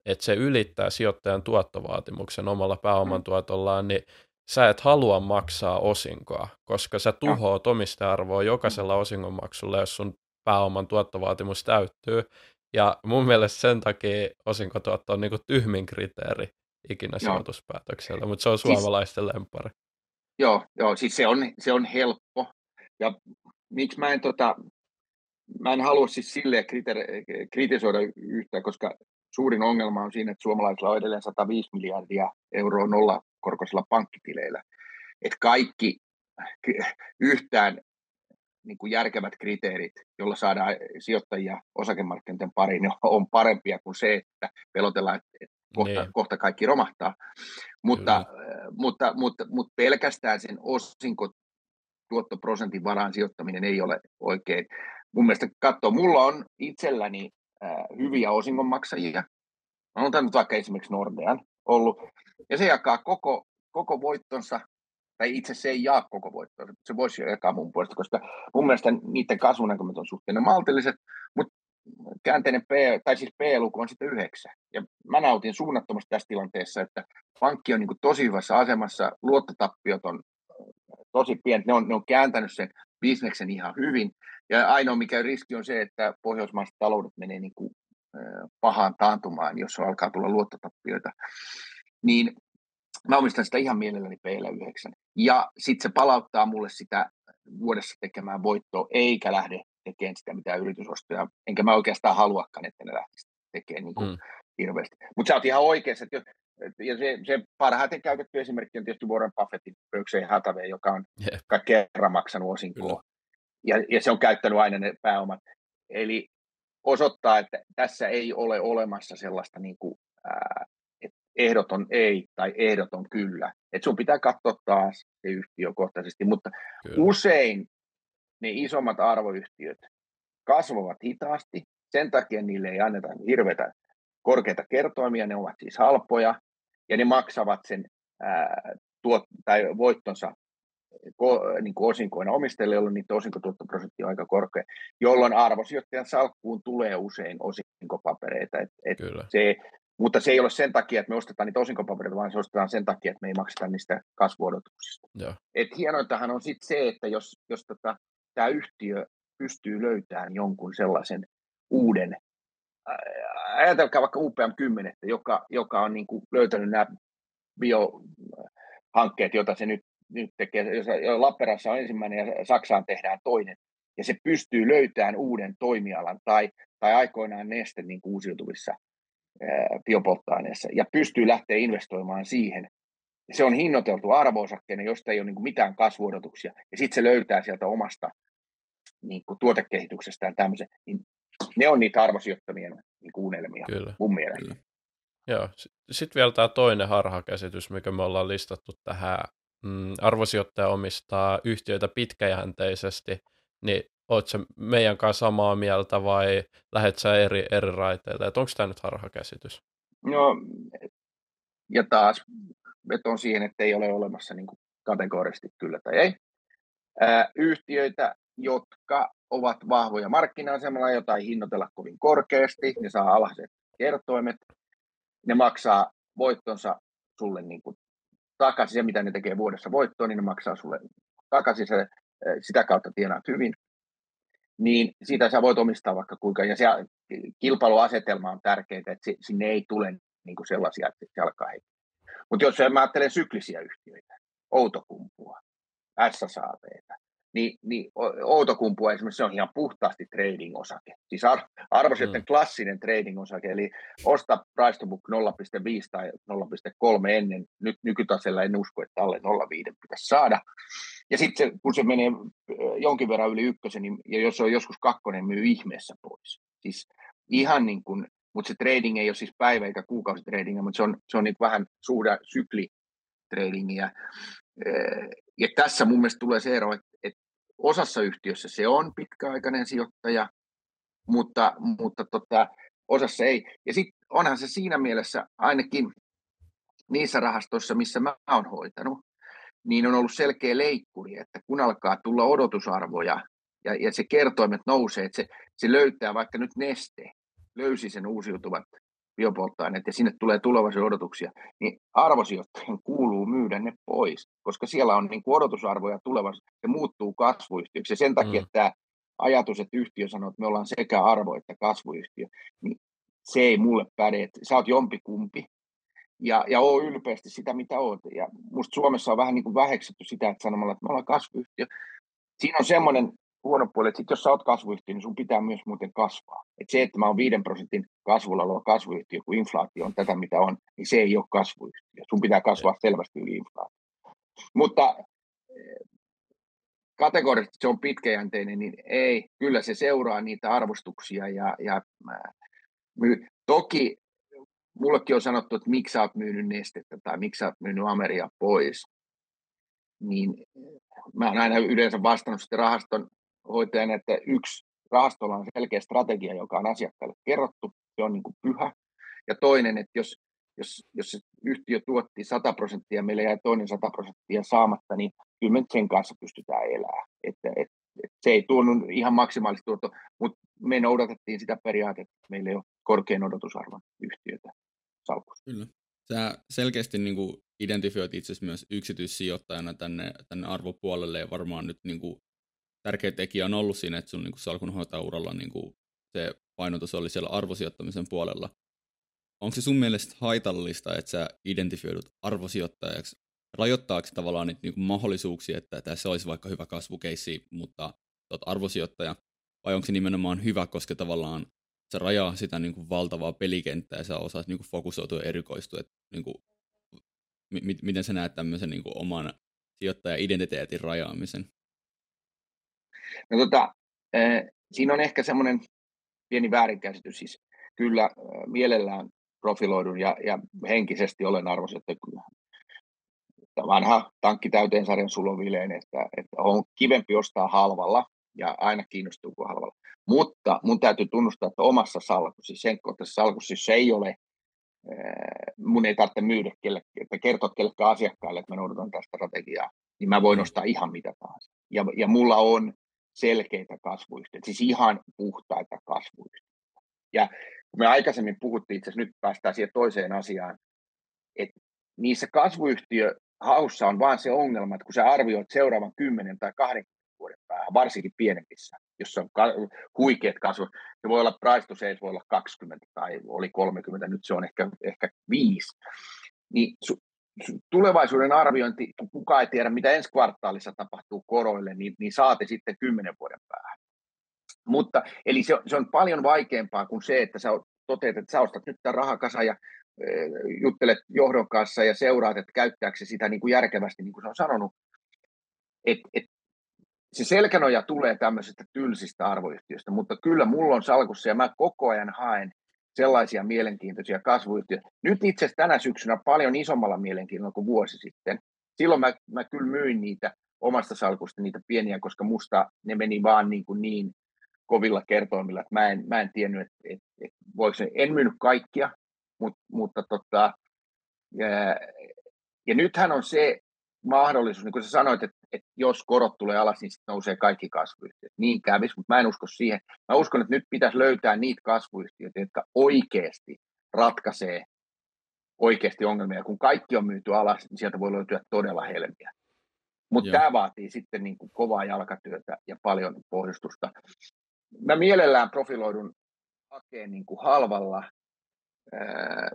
[SPEAKER 2] että se ylittää sijoittajan tuottovaatimuksen omalla pääoman mm. niin sä et halua maksaa osinkoa, koska sä tuhoat omistajarvoa jokaisella osingonmaksulla, jos sun pääoman tuottovaatimus täyttyy. Ja mun mielestä sen takia osinkotuotto on niinku tyhmin kriteeri ikinä joo. sijoituspäätöksellä, mutta se on siis suomalaisten siis, lempari.
[SPEAKER 3] Joo, joo, siis se on, se on helppo. Ja miksi mä en tota, mä en halua siis silleen kritisoida yhtään, koska suurin ongelma on siinä, että suomalaisilla on edelleen 105 miljardia euroa nollakorkoisilla pankkitileillä. Että kaikki yhtään niin kuin järkevät kriteerit, jolla saadaan sijoittajia osakemarkkinoiden pariin, on parempia kuin se, että pelotellaan, että kohta, niin. kohta kaikki romahtaa. Mutta, mutta, mutta, mutta pelkästään sen osinko tuottoprosentin varaan sijoittaminen ei ole oikein. Mun mielestä katsoa, mulla on itselläni äh, hyviä osingonmaksajia. Mä oon nyt vaikka esimerkiksi Nordean ollut, ja se jakaa koko, koko voittonsa tai itse se ei jaa koko voittoa, se voisi jakaa mun puolesta, koska mun mielestä niiden kasvunäkymät on suhteellisen maltilliset, mutta käänteinen P, tai siis P-luku on sitten yhdeksän. Ja mä nautin suunnattomasti tässä tilanteessa, että pankki on niin tosi hyvässä asemassa, luottotappiot on tosi pienet, ne on, ne on kääntänyt sen bisneksen ihan hyvin. Ja ainoa mikä riski on se, että pohjoismaiset taloudet menee niin kuin, pahaan taantumaan, jos alkaa tulla luottotappioita. Niin mä omistan sitä ihan mielelläni PL9. Ja sitten se palauttaa mulle sitä vuodessa tekemään voittoa, eikä lähde tekemään sitä mitään yritysostoja. Enkä mä oikeastaan haluakaan, että ne lähtisi tekemään niin kuin mm. hirveästi. Mutta sä oot ihan oikeassa, että ja se, se parhaiten käytetty esimerkki on tietysti Warren Buffettin Berkshire Hathaway, joka on yeah. kerran maksanut osinkoa. Ja, ja se on käyttänyt aina ne pääomat. Eli osoittaa, että tässä ei ole olemassa sellaista niin kuin, ää, ehdoton ei tai ehdoton kyllä. Et sun pitää katsoa taas se yhtiökohtaisesti, mutta kyllä. usein ne isommat arvoyhtiöt kasvavat hitaasti, sen takia niille ei anneta hirveätä korkeita kertoimia, ne ovat siis halpoja, ja ne maksavat sen ää, tuot, tai voittonsa ko, niin kuin osinkoina omistajille, jolloin niiden osinkotuottoprosentti on aika korkea, jolloin arvosijoittajan salkkuun tulee usein osinkopapereita. Et, et se, mutta se ei ole sen takia, että me ostetaan niitä osinkopapereita, vaan se ostetaan sen takia, että me ei makseta niistä kasvuodotuksista. Et hienointahan on sitten se, että jos, jos tota, tämä yhtiö pystyy löytämään jonkun sellaisen uuden, ajatelkaa vaikka UPM10, joka, joka on niin kuin löytänyt nämä biohankkeet, joita se nyt, nyt tekee. Jos Lappeenrannassa on ensimmäinen ja Saksaan tehdään toinen, ja se pystyy löytämään uuden toimialan tai, tai aikoinaan neste niin kuin uusiutuvissa biopolttoaineessa ja pystyy lähteä investoimaan siihen. Se on hinnoiteltu arvo josta ei ole niin mitään kasvuodotuksia, ja sitten se löytää sieltä omasta niin kuin tuotekehityksestään tämmöisen, niin ne on niitä arvosijoittamien niin kuin unelmia Kyllä. mun mielestä. Kyllä.
[SPEAKER 2] Joo, sitten vielä tämä toinen harhakäsitys, mikä me ollaan listattu tähän. Mm, arvosijoittaja omistaa yhtiöitä pitkäjänteisesti, niin ootko meidän kanssa samaa mieltä vai lähdet sä eri, eri raiteille? Onko tämä nyt harhakäsitys?
[SPEAKER 3] No, ja taas veton siihen, että ei ole olemassa niin kuin kategorisesti kyllä tai ei. Ää, yhtiöitä, jotka ovat vahvoja markkina-asemalla, jota ei hinnoitella kovin korkeasti, ne saa alhaiset kertoimet, ne maksaa voittonsa sulle niin kuin takaisin, se mitä ne tekee vuodessa voittoa, niin ne maksaa sulle takaisin, se, sitä kautta tienaat hyvin niin siitä sä voit omistaa vaikka kuinka, ja se kilpailuasetelma on tärkeää, että sinne ei tule niin kuin sellaisia, että se alkaa Mutta jos mä ajattelen syklisiä yhtiöitä, Outokumpua, SSABtä, niin, niin Outokumpua esimerkiksi se on ihan puhtaasti trading-osake. Siis ar- arvoisin mm. klassinen trading-osake, eli osta price to book 0,5 tai 0,3 ennen, nyt nykytasella en usko, että alle 0,5 pitäisi saada. Ja sitten kun se menee jonkin verran yli ykkösen, niin, ja jos se on joskus kakkonen, myy ihmeessä pois. Siis ihan niin kuin, mutta se trading ei ole siis päivä- eikä kuukausitradingia, mutta se on, se on niin vähän suhda sykli tradingia. Ja tässä mun mielestä tulee se ero, että, että osassa yhtiössä se on pitkäaikainen sijoittaja, mutta, mutta tota, osassa ei. Ja sitten onhan se siinä mielessä ainakin niissä rahastoissa, missä mä oon hoitanut, niin on ollut selkeä leikkuri, että kun alkaa tulla odotusarvoja ja, ja se kertoimet nousee, että se, se löytää vaikka nyt neste, löysi sen uusiutuvat biopolttoaineet ja sinne tulee tulevaisuuden odotuksia, niin arvosijoittajien kuuluu myydä ne pois, koska siellä on niin kuin odotusarvoja tulevaisuudessa, se muuttuu kasvuyhtiöksi ja sen takia mm. tämä ajatus, että yhtiö sanoo, että me ollaan sekä arvo että kasvuyhtiö, niin se ei mulle päde, että sä oot jompikumpi, ja, ja ole ylpeästi sitä, mitä olet. Ja musta Suomessa on vähän niin kuin väheksytty sitä, että sanomalla, että me ollaan kasvuyhtiö. Siinä on semmoinen huono puoli, että sit jos sä oot kasvuyhtiö, niin sun pitää myös muuten kasvaa. Et se, että mä oon 5 prosentin kasvulla oleva kasvuyhtiö, kun inflaatio on tätä, mitä on, niin se ei ole kasvuyhtiö. Sun pitää kasvaa selvästi yli inflaatio. Mutta eh, kategorisesti se on pitkäjänteinen, niin ei, kyllä se seuraa niitä arvostuksia ja, ja toki mullekin on sanottu, että miksi sä oot myynyt nestettä tai miksi sä oot myynyt Ameria pois, niin mä oon aina yleensä vastannut sitten rahaston hoitajana, että yksi rahastolla on selkeä strategia, joka on asiakkaalle kerrottu, se on niin kuin pyhä. Ja toinen, että jos, jos, jos yhtiö tuotti 100 prosenttia, meillä jäi toinen 100 prosenttia saamatta, niin kyllä me sen kanssa pystytään elämään. Että, et, et se ei tuonut ihan maksimaalista tuotto, mutta me noudatettiin sitä periaatetta, että meillä ei ole korkean odotusarvon yhtiötä salkussa.
[SPEAKER 1] Kyllä. Sä selkeästi niin kuin identifioit itse myös yksityissijoittajana tänne, tänne arvopuolelle ja varmaan nyt niin kuin tärkeä tekijä on ollut siinä, että sun niin salkunhoitajauralla niin kuin se painotus oli siellä arvosijoittamisen puolella. Onko se sun mielestä haitallista, että sä identifioidut arvosijoittajaksi? Rajoittaako tavallaan niitä niin mahdollisuuksia, että tässä olisi vaikka hyvä kasvukeissi, mutta olet arvosijoittaja? Vai onko se nimenomaan hyvä, koska tavallaan se rajaa sitä niin kuin valtavaa pelikenttää ja sä osaat niin kuin fokusoitua ja erikoistua. Että, niin kuin, m- miten sä näet tämmöisen niin kuin oman sijoittaja-identiteetin rajaamisen?
[SPEAKER 3] No tota, äh, siinä on ehkä semmoinen pieni väärinkäsitys. Siis kyllä äh, mielellään profiloidun ja, ja henkisesti olen arvoisa, että kyllä vanha tankki täyteen sarjan sulovileen, että, että on kivempi ostaa halvalla ja aina kiinnostuu kuin halvalla. Mutta mun täytyy tunnustaa, että omassa salkussa, siis sen kohdassa salkussa, se ei ole, mun ei tarvitse myydä kelle, että kertoa kellekään asiakkaalle, että mä noudatan tästä strategiaa, niin mä voin mm. ostaa ihan mitä tahansa. Ja, ja mulla on selkeitä kasvuyhtiöitä, siis ihan puhtaita kasvuyhtiöitä. Ja kun me aikaisemmin puhuttiin, itse asiassa nyt päästään siihen toiseen asiaan, että niissä kasvuyhtiö haussa on vaan se ongelma, että kun sä arvioit seuraavan 10 tai 20 vuoden päähän, varsinkin pienemmissä, jossa on huikeat kasvut. Se voi olla price to sales, voi olla 20 tai oli 30, nyt se on ehkä, ehkä 5. Niin su, su, tulevaisuuden arviointi, kun kukaan ei tiedä, mitä ensi kvartaalissa tapahtuu koroille, niin, niin saatte sitten 10 vuoden päähän. Mutta, eli se, se on paljon vaikeampaa kuin se, että sä toteat, että sä ostat nyt tämän rahakasa ja e, juttelet johdon kanssa ja seuraat, että käyttääkö se sitä niin kuin järkevästi, niin kuin se on sanonut. Et, et se selkänoja tulee tämmöisestä tylsistä arvoyhtiöistä, mutta kyllä mulla on salkussa ja mä koko ajan haen sellaisia mielenkiintoisia kasvuyhtiöitä. Nyt itse asiassa tänä syksynä paljon isommalla mielenkiinnolla kuin vuosi sitten. Silloin mä, mä kyllä myin niitä omasta salkusta, niitä pieniä, koska musta ne meni vaan niin, kuin niin kovilla kertoimilla, että mä en, mä en tiennyt, että, että, että voiko en myynyt kaikkia, mutta, mutta tota, ja, ja nythän on se mahdollisuus, niin kuin sä sanoit, että, että jos korot tulee alas, niin sitten nousee kaikki kasvuyhtiöt. Niin kävisi, mutta mä en usko siihen. Mä uskon, että nyt pitäisi löytää niitä kasvuyhtiöitä, jotka oikeasti ratkaisee oikeasti ongelmia. Kun kaikki on myyty alas, niin sieltä voi löytyä todella helmiä. Mutta tämä vaatii sitten niin kuin kovaa jalkatyötä ja paljon pohjustusta. Mä mielellään profiloidun hakeen niin kuin halvalla, ää,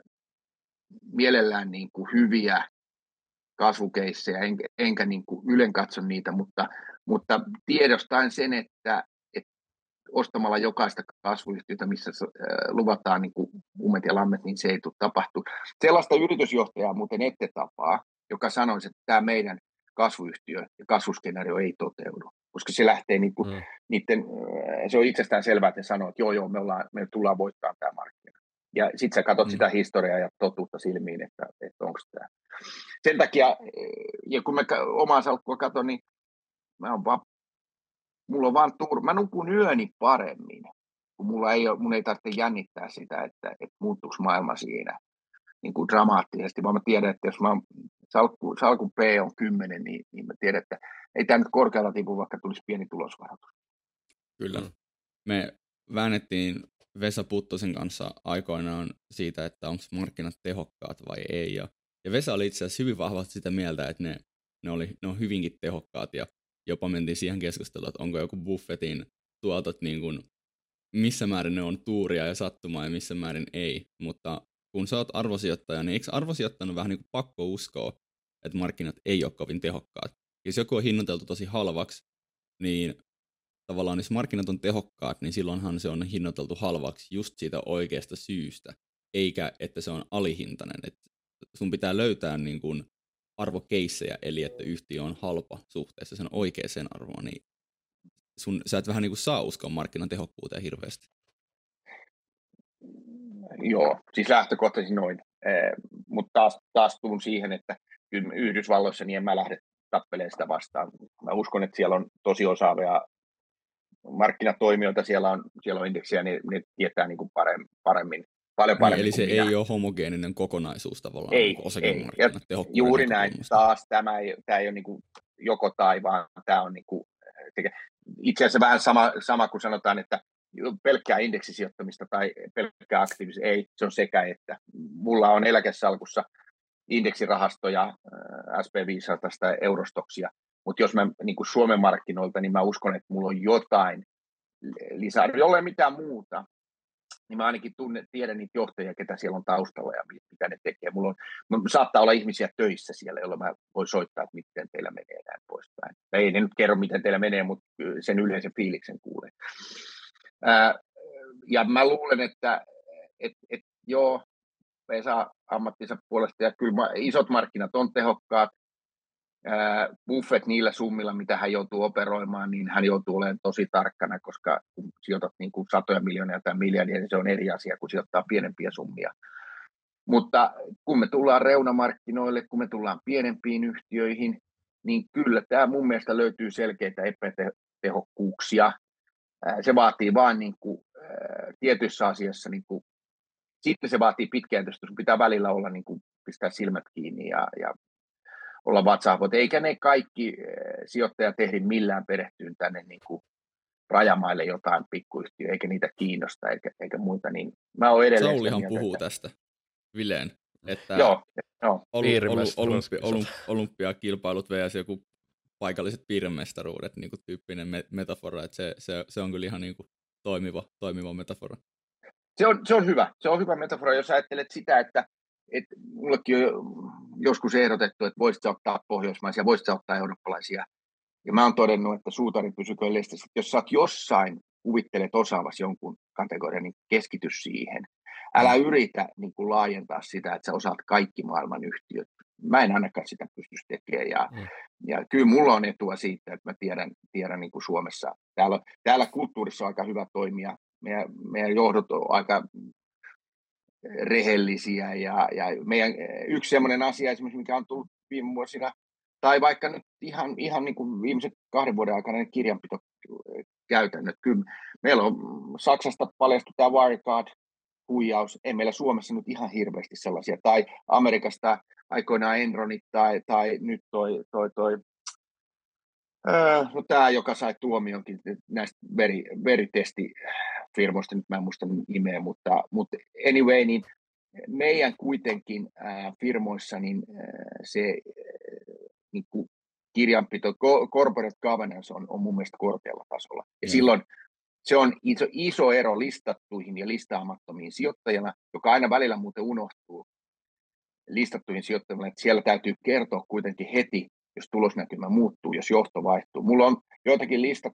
[SPEAKER 3] mielellään niin kuin hyviä kasvukeissejä, enkä, enkä niin kuin ylen katso niitä, mutta, mutta tiedostaen sen, että, että ostamalla jokaista kasvuyhtiötä, missä luvataan niin kuin ummet ja lammet, niin se ei tule tapahtua. Sellaista yritysjohtajaa muuten ette tapaa, joka sanoisi, että tämä meidän kasvuyhtiö ja kasvuskenaario ei toteudu, koska se lähtee niin kuin, mm. niiden, se on itsestään selvää, että ne sanoo, että joo, joo, me, ollaan, me tullaan voittamaan tämä markkina. Ja sitten sä katsot mm. sitä historiaa ja totuutta silmiin, että, että onko tämä. Sen takia, ja kun mä omaa salkkua katson, niin mä on vaan, mulla on vaan tur... Mä nukun yöni paremmin, kun mulla ei ole, mun ei tarvitse jännittää sitä, että, että muuttuuko maailma siinä niin kuin dramaattisesti, vaan mä tiedän, että jos mä salkku, salkun P on 10, niin, niin mä tiedän, että ei tämä nyt korkealla tipu, vaikka tulisi pieni tulosvaroitus.
[SPEAKER 1] Kyllä. Mm. Me väännettiin Vesa Puttosen kanssa aikoinaan siitä, että onko markkinat tehokkaat vai ei. Ja, ja Vesa oli itse asiassa hyvin vahvasti sitä mieltä, että ne, ne, oli, ne on hyvinkin tehokkaat ja jopa mentiin siihen keskusteluun, että onko joku buffetin tuotot niin kuin, missä määrin ne on tuuria ja sattumaa ja missä määrin ei. Mutta kun sä oot arvosijoittaja, niin eikö arvosijoittanut vähän niin kuin pakko uskoa, että markkinat ei ole kovin tehokkaat? Jos joku on hinnoiteltu tosi halvaksi, niin tavallaan jos markkinat on tehokkaat, niin silloinhan se on hinnoiteltu halvaksi just siitä oikeasta syystä, eikä että se on alihintainen. Et sun pitää löytää niin kuin arvokeissejä, eli että yhtiö on halpa suhteessa sen oikeaan arvoon, niin sun, sä et vähän niin kuin saa uskoa markkinan tehokkuuteen hirveästi.
[SPEAKER 3] Joo, siis lähtökohtaisesti noin. Eh, mutta taas, taas tuun siihen, että Yhdysvalloissa niin en mä lähde tappelemaan sitä vastaan. Mä uskon, että siellä on tosi osaavia markkinatoimijoita, siellä on, siellä on indeksiä, niin ne tietää niin kuin paremmin, paremmin paljon niin, paremmin
[SPEAKER 1] niin, Eli se minä. ei ole homogeeninen kokonaisuus tavallaan,
[SPEAKER 3] ei, niin ei. Juuri näin, taas tämä ei, tämä ei ole niin kuin joko tai, vaan tämä on niin kuin, itse asiassa vähän sama, sama kuin sanotaan, että pelkkää indeksisijoittamista tai pelkkää aktiivista, ei, se on sekä että. Mulla on eläkesalkussa indeksirahastoja, äh, SP500 tai Eurostoksia, mutta jos mä niin kuin Suomen markkinoilta, niin mä uskon, että mulla on jotain lisää, jollei mitään muuta, niin mä ainakin tunne, tiedän niitä johtajia, ketä siellä on taustalla ja mitä ne tekee. Mulla on, saattaa olla ihmisiä töissä siellä, joilla mä voin soittaa, että miten teillä menee näin poispäin. Ei ne nyt kerro, miten teillä menee, mutta sen yleisen fiiliksen kuulee. Ja mä luulen, että et, et, joo, Vesa ammattinsa puolesta, ja kyllä isot markkinat on tehokkaat, Buffett niillä summilla, mitä hän joutuu operoimaan, niin hän joutuu olemaan tosi tarkkana, koska kun sijoitat niin kuin satoja miljoonia tai miljardia, niin se on eri asia kuin sijoittaa pienempiä summia. Mutta kun me tullaan reunamarkkinoille, kun me tullaan pienempiin yhtiöihin, niin kyllä tämä mun mielestä löytyy selkeitä epätehokkuuksia. Se vaatii vain niin kuin, tietyissä asiassa, niin kuin, sitten se vaatii pitkäjäntöistä, sun pitää välillä olla niin kuin, pistää silmät kiinni ja, ja olla vatsahvot, eikä ne kaikki eh, sijoittajat ehdi millään perehtyyn tänne niin kuin rajamaille jotain pikkuyhtiö, eikä niitä kiinnosta eikä, eikä muita, niin mä oon edelleen
[SPEAKER 1] Saulihan puhuu että... tästä, Vileen, että
[SPEAKER 3] joo, joo.
[SPEAKER 1] Olympi, olympi, olympiakilpailut vs. joku paikalliset piirremestaruudet, niin kuin tyyppinen metafora, että se, se, se on kyllä ihan niin kuin toimiva, toimiva metafora.
[SPEAKER 3] Se on, se on hyvä, se on hyvä metafora, jos ajattelet sitä, että et mullekin on joskus ehdotettu, että voisit ottaa pohjoismaisia, voisit ottaa eurooppalaisia. Ja mä oon todennut, että suutari pysyköön listassa. Jos sä oot jossain, kuvittelet osaavas jonkun kategorian, niin keskity siihen. Älä mm. yritä niin kuin laajentaa sitä, että sä osaat kaikki maailman yhtiöt. Mä en ainakaan sitä pystyisi tekemään. Ja, mm. ja kyllä mulla on etua siitä, että mä tiedän, tiedän niin kuin Suomessa. Täällä, täällä kulttuurissa on aika hyvä toimia. Meidän, meidän johdot on aika rehellisiä. Ja, ja meidän, yksi sellainen asia esimerkiksi, mikä on tullut viime vuosina, tai vaikka nyt ihan, ihan niin kuin viimeisen kahden vuoden aikana ne kirjanpito käytännöt. Kyllä meillä on Saksasta paljastu tämä Wirecard, huijaus, ei meillä Suomessa nyt ihan hirveästi sellaisia, tai Amerikasta aikoinaan Enronit, tai, tai nyt toi, toi, toi Öö, no tämä, joka sai tuomionkin näistä veri, veritestifirmoista, nyt mä en muista nimeä, mutta, mutta anyway, niin meidän kuitenkin äh, firmoissa niin äh, se äh, niin kuin kirjanpito, corporate governance on, on mun mielestä korkealla tasolla. Ja mm. silloin se on iso, iso ero listattuihin ja listaamattomiin sijoittajana, joka aina välillä muuten unohtuu listattuihin sijoittajille, että siellä täytyy kertoa kuitenkin heti, jos tulosnäkymä muuttuu, jos johto vaihtuu. Mulla on joitakin lista,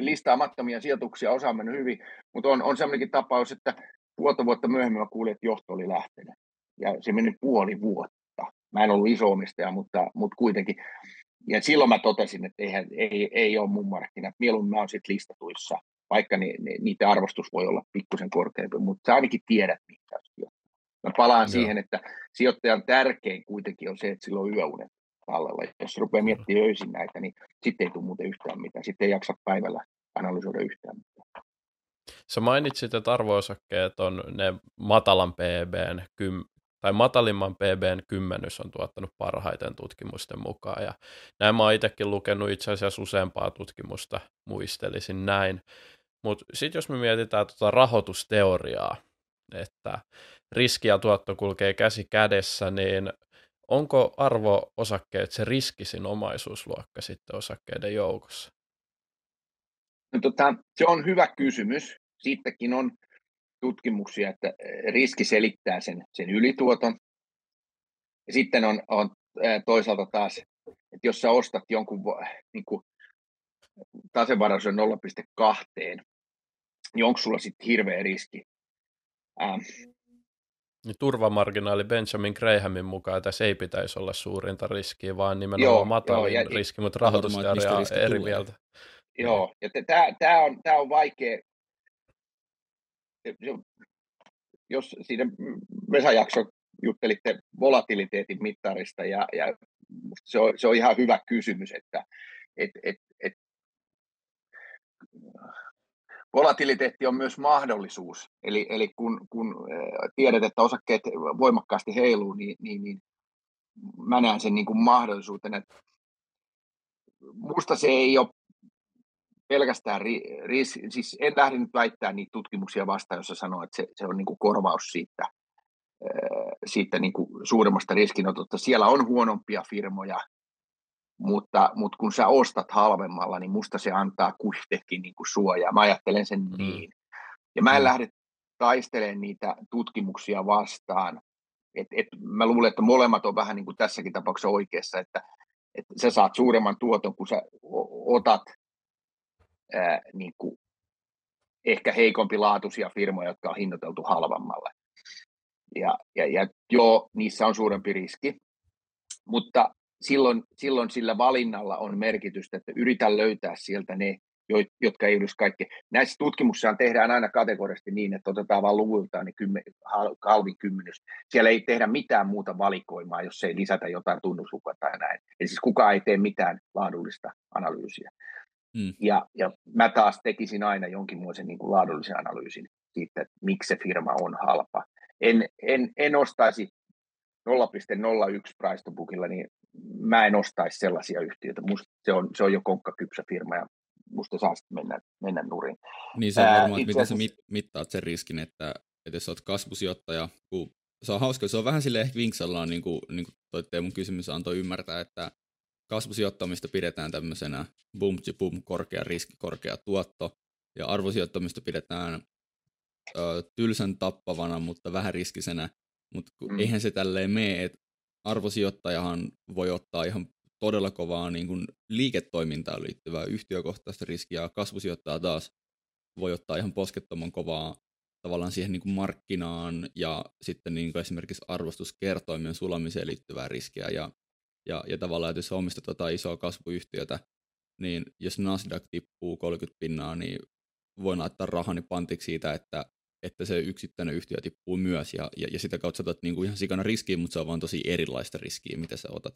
[SPEAKER 3] listaamattomia sijoituksia, osa on mennyt hyvin, mutta on, on sellainenkin tapaus, että puolta vuotta myöhemmin mä kuulin, että johto oli lähtenyt. Ja se meni puoli vuotta. Mä en ollut iso omistaja, mutta, mutta kuitenkin. Ja silloin mä totesin, että eihän, ei, ei ole mun markkinat. Mieluummin mä oon sitten listatuissa, vaikka ni, ni, niiden arvostus voi olla pikkusen korkeampi, mutta sä ainakin tiedät, mitä Mä palaan Joo. siihen, että sijoittajan tärkein kuitenkin on se, että sillä on yöunet tallella. Jos rupeaa miettimään öisin näitä, niin sitten ei tule muuten yhtään mitään. Sitten ei jaksa päivällä analysoida yhtään mitään.
[SPEAKER 2] Sä mainitsit, että arvoosakkeet on ne matalan PBn kym, tai matalimman PBn kymmenys on tuottanut parhaiten tutkimusten mukaan. Ja näin mä oon itsekin lukenut itse asiassa useampaa tutkimusta, muistelisin näin. Mutta sitten jos me mietitään tuota rahoitusteoriaa, että riski ja tuotto kulkee käsi kädessä, niin onko arvo-osakkeet se riskisin omaisuusluokka sitten osakkeiden joukossa?
[SPEAKER 3] No, tota, se on hyvä kysymys. Siitäkin on tutkimuksia, että eh, riski selittää sen, sen ylituoton. Ja sitten on, on eh, toisaalta taas, että jos sä ostat jonkun niin kuin tasevaraus on 0,2, niin onko sulla sitten hirveä riski? Ähm.
[SPEAKER 2] Niin turvamarginaali Benjamin Grahamin mukaan tässä ei pitäisi olla suurinta riskiä, vaan nimenomaan joo, matalin joo, riski, mutta rahoitusteoria on eri mieltä.
[SPEAKER 3] Joo, ja tämä on, tää on vaikea, jos siinä Vesa-jakso juttelitte volatiliteetin mittarista, ja, ja se, on, se on ihan hyvä kysymys, että et, et, et, volatiliteetti on myös mahdollisuus. Eli, eli kun, kun tiedät, että osakkeet voimakkaasti heiluu, niin, niin, niin mä näen sen niin kuin mahdollisuutena. Musta se ei ole pelkästään riski, siis en lähde nyt väittämään niitä tutkimuksia vastaan, jossa sanoo, että se, se on niin kuin korvaus siitä, siitä niin kuin suuremmasta riskinotosta. Siellä on huonompia firmoja, mutta, mutta kun sä ostat halvemmalla, niin musta se antaa kuitenkin niin kuin suojaa. Mä ajattelen sen mm. niin. Ja mä en mm. lähde taistelemaan niitä tutkimuksia vastaan. Et, et, mä luulen, että molemmat on vähän niin kuin tässäkin tapauksessa oikeassa, että, että sä saat suuremman tuoton, kun sä otat ää, niin kuin ehkä heikompi laatuisia firmoja, jotka on hinnoiteltu halvammalle. Ja, ja, ja joo, niissä on suurempi riski, mutta silloin, silloin sillä valinnalla on merkitystä, että yritän löytää sieltä ne, jotka ei olisi kaikki. Näissä tutkimuksissa tehdään aina kategorisesti niin, että otetaan vain luvultaan niin kymmen, halvin kymmenys. Siellä ei tehdä mitään muuta valikoimaa, jos ei lisätä jotain tunnuslukua tai näin. Eli siis kukaan ei tee mitään laadullista analyysiä. Mm. Ja, ja mä taas tekisin aina jonkinmoisen niin kuin laadullisen analyysin siitä, että miksi se firma on halpa. En, en, en ostaisi 0,01 price to bookilla, niin mä en ostaisi sellaisia yhtiöitä. Musta se on, se on jo konkkakypsä firma ja musta saa sitten mennä, mennä nurin.
[SPEAKER 1] Niin se on varmaan, että miten sä mit, mittaat sen riskin, että, että jos olet kasvusijoittaja, kun se on hauska, se on vähän sille ehkä vinksallaan, niin kuin, niin kuin toi Teemun kysymys antoi ymmärtää, että kasvusijoittamista pidetään tämmöisenä boom to boom, korkea riski, korkea tuotto, ja arvosijoittamista pidetään ö, tylsän tappavana, mutta vähän riskisenä, mutta mm. eihän se tälleen mene, että arvosijoittajahan voi ottaa ihan todella kovaa niin kuin liiketoimintaan liittyvää yhtiökohtaista riskiä, kasvusijoittaja taas voi ottaa ihan poskettoman kovaa tavallaan siihen niin kuin markkinaan ja sitten niin kuin esimerkiksi arvostuskertoimien sulamiseen liittyvää riskiä. Ja, ja, ja tavallaan, että jos omistat jotain isoa kasvuyhtiötä, niin jos Nasdaq tippuu 30 pinnaa, niin voin laittaa rahani pantiksi siitä, että että se yksittäinen yhtiö tippuu myös ja, ja, ja sitä kautta otat niinku ihan sikana riskiä, mutta se on vaan tosi erilaista riskiä, mitä sä otat.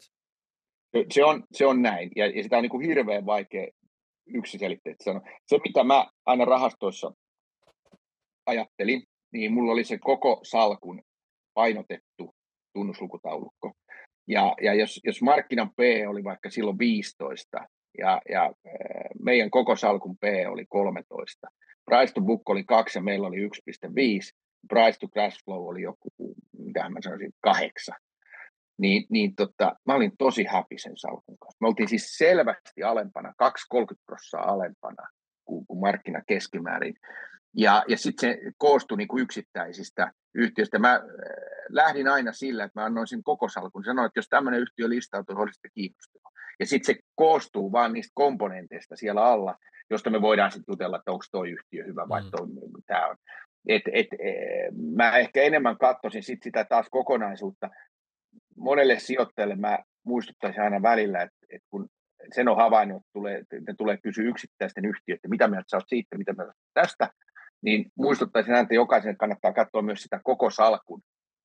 [SPEAKER 3] Se on, se on näin ja, ja sitä on niinku hirveän vaikea yksiselitteisesti sanoa. Se, mitä mä aina rahastoissa ajattelin, niin mulla oli se koko salkun painotettu tunnuslukutaulukko. Ja, ja jos, jos markkinan P oli vaikka silloin 15 ja, ja meidän koko salkun P oli 13, price to book oli 2 ja meillä oli 1,5, price to cash flow oli joku, mitä mä sanoisin, kahdeksan. Niin, niin tota, mä olin tosi happy sen salkun kanssa. Me oltiin siis selvästi alempana, 2-30 prosenttia alempana kuin, kuin markkina keskimäärin. Ja, ja sitten se koostui niin kuin yksittäisistä yhtiöistä. Mä äh, lähdin aina sillä, että mä annoin sen koko salkun. Sanoin, että jos tämmöinen yhtiö listautuu, olisitte kiinnostunut. Ja sitten se koostuu vaan niistä komponenteista siellä alla, josta me voidaan sitten jutella, että onko tuo yhtiö hyvä vai mm. tämä on. Et, et, e, mä ehkä enemmän katsoisin sit sitä taas kokonaisuutta. Monelle sijoittajalle mä muistuttaisin aina välillä, että, että kun sen on havainnut, että tulee, ne tulee kysyä yksittäisten yhtiöiden, mitä mieltä sä oot siitä, mitä mieltä tästä, niin muistuttaisin aina, että jokaisen kannattaa katsoa myös sitä koko salkun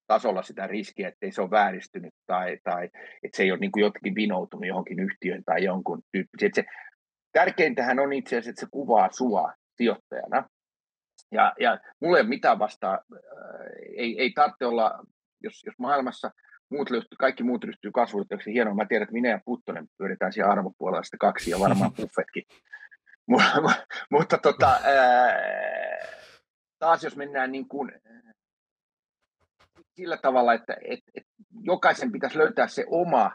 [SPEAKER 3] tasolla sitä riskiä, että se ole vääristynyt tai, tai että se ei ole niin kuin jotenkin vinoutunut johonkin yhtiöön tai jonkun tyyppisiin. Se, tärkeintähän on itse asiassa, että se kuvaa sua sijoittajana. Ja, ja mulle ei mitään vastaa, ei, ei tarvitse olla, jos, jos maailmassa muut lyhty, kaikki muut ryhtyy kasvuyrittäjäksi, hienoa. Mä tiedän, että minä ja Puttonen pyöritään siellä arvopuolella sitä kaksi ja varmaan <laughs> Buffetkin. mutta tota, ää, taas jos mennään niin kuin, sillä tavalla, että et, et jokaisen pitäisi löytää se oma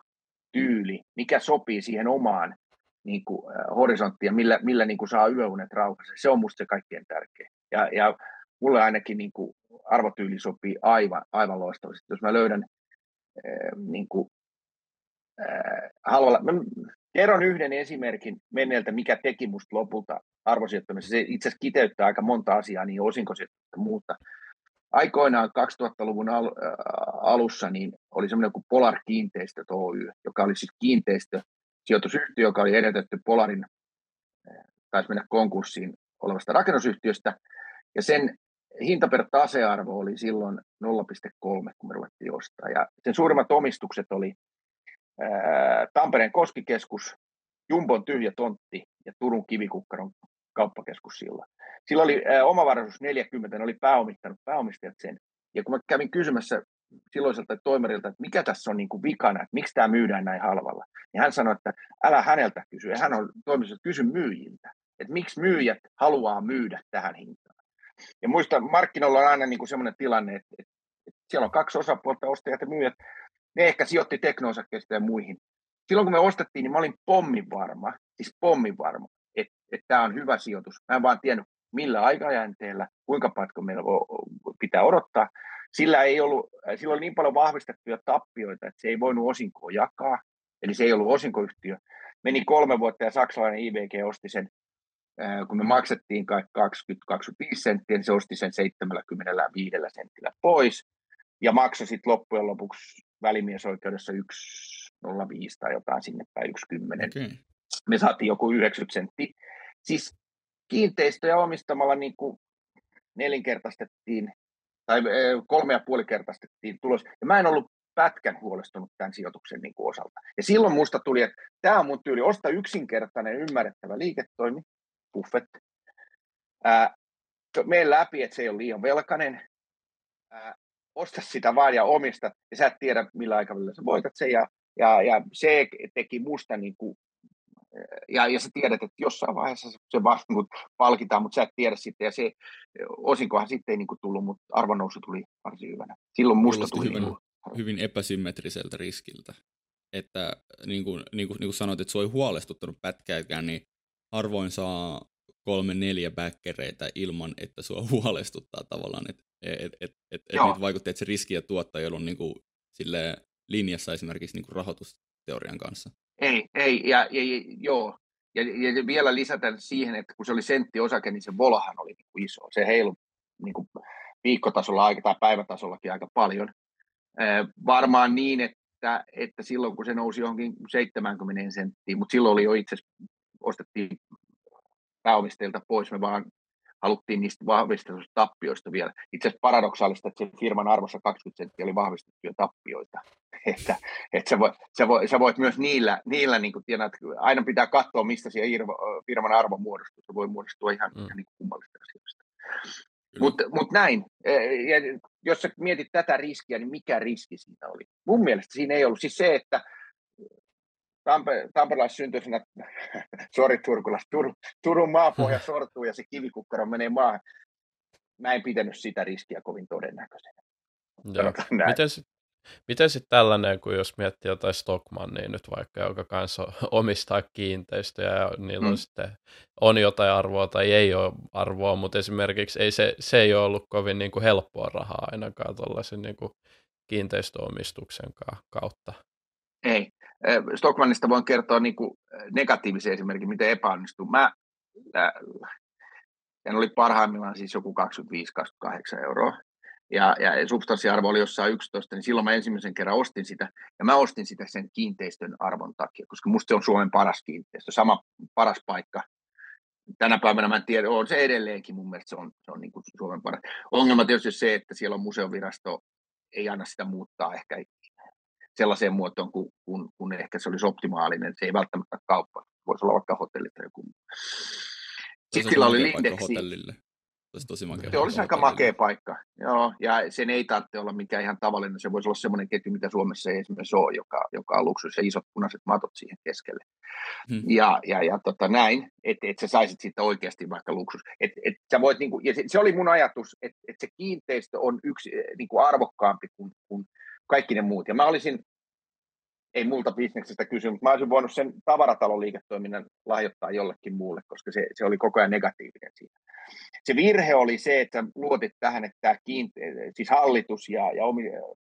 [SPEAKER 3] tyyli, mikä sopii siihen omaan niin kuin, äh, horisonttia, millä, millä niin kuin saa yöunet rauhassa. Se on musta se kaikkein tärkein. Ja, ja mulle ainakin niin kuin, arvotyyli sopii aivan, aivan loistavasti. Jos mä löydän äh, niin kuin, äh, halvalla, mä Kerron yhden esimerkin menneeltä, mikä teki musta lopulta arvosijoittamisen. Se itse asiassa kiteyttää aika monta asiaa, niin osinkosijoittamista muuta. Aikoinaan 2000-luvun al- alussa niin oli semmoinen kuin Polar Kiinteistöt Oy, joka oli siis kiinteistö, sijoitusyhtiö, joka oli edetetty Polarin, taisi mennä konkurssiin olevasta rakennusyhtiöstä, ja sen hinta per tasearvo oli silloin 0,3, kun me ruvettiin ostaa. Ja sen suurimmat omistukset oli ää, Tampereen koskikeskus, Jumbon tyhjä tontti ja Turun kivikukkaron kauppakeskus silloin. Sillä oli ää, omavaraisuus 40, ne oli pääomittanut pääomistajat sen. Ja kun mä kävin kysymässä silloiselta toimarilta, että mikä tässä on niin kuin vikana, että miksi tämä myydään näin halvalla, niin hän sanoi, että älä häneltä kysy. Ja hän on toimisessa, kysy myyjiltä, että miksi myyjät haluaa myydä tähän hintaan. Ja muista, markkinoilla on aina niin kuin sellainen tilanne, että, että, että siellä on kaksi osapuolta, ostajat ja myyjät. Ne ehkä sijoitti teknoosakkeista ja muihin. Silloin kun me ostettiin, niin mä olin pommin varma, siis pommin varma, että, tämä on hyvä sijoitus. Mä en vaan tiennyt, millä aikajänteellä, kuinka paljon meillä pitää odottaa. Sillä ei ollut, sillä oli niin paljon vahvistettuja tappioita, että se ei voinut osinkoa jakaa, eli se ei ollut osinkoyhtiö. Meni kolme vuotta ja saksalainen IVG osti sen kun me maksettiin 20-25 senttiä, niin se osti sen 75 sentillä pois ja maksoi sitten loppujen lopuksi välimiesoikeudessa 1,05 tai jotain sinne päin 1,10. Okay. Me saatiin joku 90 sentti. Siis kiinteistöjä omistamalla niin kuin nelinkertaistettiin tai kolme ja puoli kertaistettiin tulos. Ja mä en ollut pätkän huolestunut tämän sijoituksen niin kuin osalta. Ja silloin musta tuli, että tämä on mun tyyli, osta yksinkertainen, ymmärrettävä liiketoimi, Buffett. Ää, mene läpi, että se ei ole liian velkainen. Ää, osta sitä vaan ja omista, ja sä et tiedä, millä aikavälillä sä voitat sen. Ja, ja, ja se teki musta niin kuin, ja, ja sä tiedät, että jossain vaiheessa se vaan niin palkitaan, mutta sä et tiedä sitten, ja se osinkohan sitten ei niin kuin tullut, mutta arvonnousu tuli varsin hyvänä. Silloin musta Kuulosti tuli
[SPEAKER 1] hyvin, niin kuin, hyvin epäsymmetriseltä riskiltä. Että niin kuin, niin kuin, niin kuin sanoit, että se oli huolestuttanut pätkääkään, niin harvoin saa kolme neljä backereitä ilman, että sua <laughs> huolestuttaa tavallaan, että et, et, et, et niitä vaikutteet, että se riski ja ei ollut niin kuin, sille linjassa esimerkiksi niin kuin rahoitusteorian kanssa.
[SPEAKER 3] Ei, ei, ja, ja, ja joo. Ja, ja vielä lisätä siihen, että kun se oli osake, niin se volahan oli niin kuin iso. Se heilu niin kuin viikkotasolla aika, tai päivätasollakin aika paljon. Ee, varmaan niin, että, että silloin kun se nousi johonkin 70 senttiin, mutta silloin oli jo itse ostettiin pääomistajilta pois, me vaan haluttiin niistä vahvistetuista tappioista vielä. Itse asiassa paradoksaalista, että sen firman arvossa 20 senttiä oli vahvistettuja tappioita. <laughs> Että, että sä, voit, sä, voit, sä voit myös niillä, niillä niin tiedät, aina pitää katsoa, mistä siellä firman arvo muodostuu. Se voi muodostua ihan, mm. ihan niin kummallista asioista. Mutta mut näin, e, ja jos sä mietit tätä riskiä, niin mikä riski siinä oli? Mun mielestä siinä ei ollut. Siis se, että Tampe, tamperilaissyntyisenä, <laughs> sori Turkulas, Tur, Turun maapohja <laughs> sortuu ja se kivikukkaro menee maahan. Mä en pitänyt sitä riskiä kovin todennäköisenä.
[SPEAKER 2] Miten, miten sitten tällainen, kun jos miettii jotain Stockmannia nyt vaikka, joka kanssa <laughs> omistaa kiinteistöjä ja niillä mm. on sitten on jotain arvoa tai ei ole arvoa, mutta esimerkiksi ei se, se ei ole ollut kovin niin kuin helppoa rahaa ainakaan tuollaisen niin kuin kiinteistöomistuksen kautta.
[SPEAKER 3] Ei. Stockmannista voin kertoa niin kuin negatiivisen esimerkin, miten epäonnistuu. Mä, sen oli parhaimmillaan siis joku 25-28 euroa. Ja, ja substanssiarvo oli jossain 11, niin silloin mä ensimmäisen kerran ostin sitä. Ja mä ostin sitä sen kiinteistön arvon takia, koska musta se on Suomen paras kiinteistö, sama paras paikka. Tänä päivänä mä en tiedä, on se edelleenkin mun mielestä se on, se on niin kuin Suomen paras. Ongelma tietysti se, että siellä on museovirasto, ei anna sitä muuttaa ehkä sellaiseen muotoon, kun, kun, kun ehkä se olisi optimaalinen. Se ei välttämättä kauppa. Voisi olla vaikka hotelli tai joku.
[SPEAKER 1] Sitten sillä oli Lindeksi. Hotellille. Se, tosi makea
[SPEAKER 3] se olisi aika makea paikka. Joo, ja sen ei tarvitse olla mikään ihan tavallinen. Se voisi olla semmoinen ketju, mitä Suomessa ei esimerkiksi ole, joka, joka on luksus ja isot punaiset matot siihen keskelle. Hmm. Ja, ja, ja tota näin, että et sä saisit siitä oikeasti vaikka luksus. Et, et sä voit, niinku, ja se, se, oli mun ajatus, että et se kiinteistö on yksi niinku arvokkaampi kuin, kuin kaikki ne muut. Ja mä olisin, ei multa bisneksestä kysy, mutta mä olisin voinut sen tavaratalon liiketoiminnan lahjoittaa jollekin muulle, koska se, se oli koko ajan negatiivinen siinä. Se virhe oli se, että luotit tähän, että tämä kiinte- siis hallitus ja, ja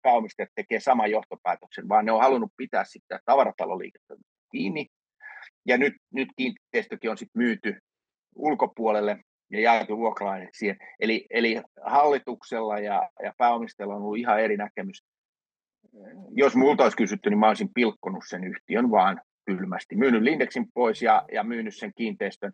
[SPEAKER 3] pääomistajat tekee saman johtopäätöksen, vaan ne on halunnut pitää sitä tavaratalon liiketoimintaa kiinni. ja nyt, nyt kiinteistökin on sitten myyty ulkopuolelle ja jaettu vuokralaiseksi siihen. Eli, eli hallituksella ja, ja pääomistajalla on ollut ihan eri näkemys. Jos multa olisi kysytty, niin mä olisin pilkkonut sen yhtiön vaan kylmästi. Myynyt Lindexin pois ja, ja myynyt sen kiinteistön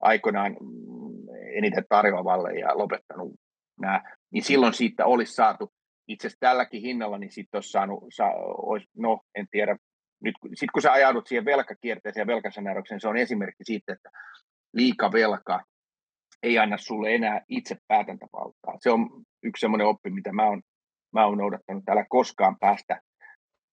[SPEAKER 3] aikoinaan mm, eniten tarjoavalle ja lopettanut nämä. Niin silloin siitä olisi saatu itse asiassa tälläkin hinnalla, niin sitten olisi saanut, sa, olisi, no en tiedä, nyt sitten kun sä ajaudut siihen velkakierteeseen ja velkasaneeraukseen, se on esimerkki siitä, että liika velka ei anna sulle enää itse päätäntävaltaa. Se on yksi semmoinen oppi, mitä mä oon, mä oon noudattanut. Älä koskaan päästä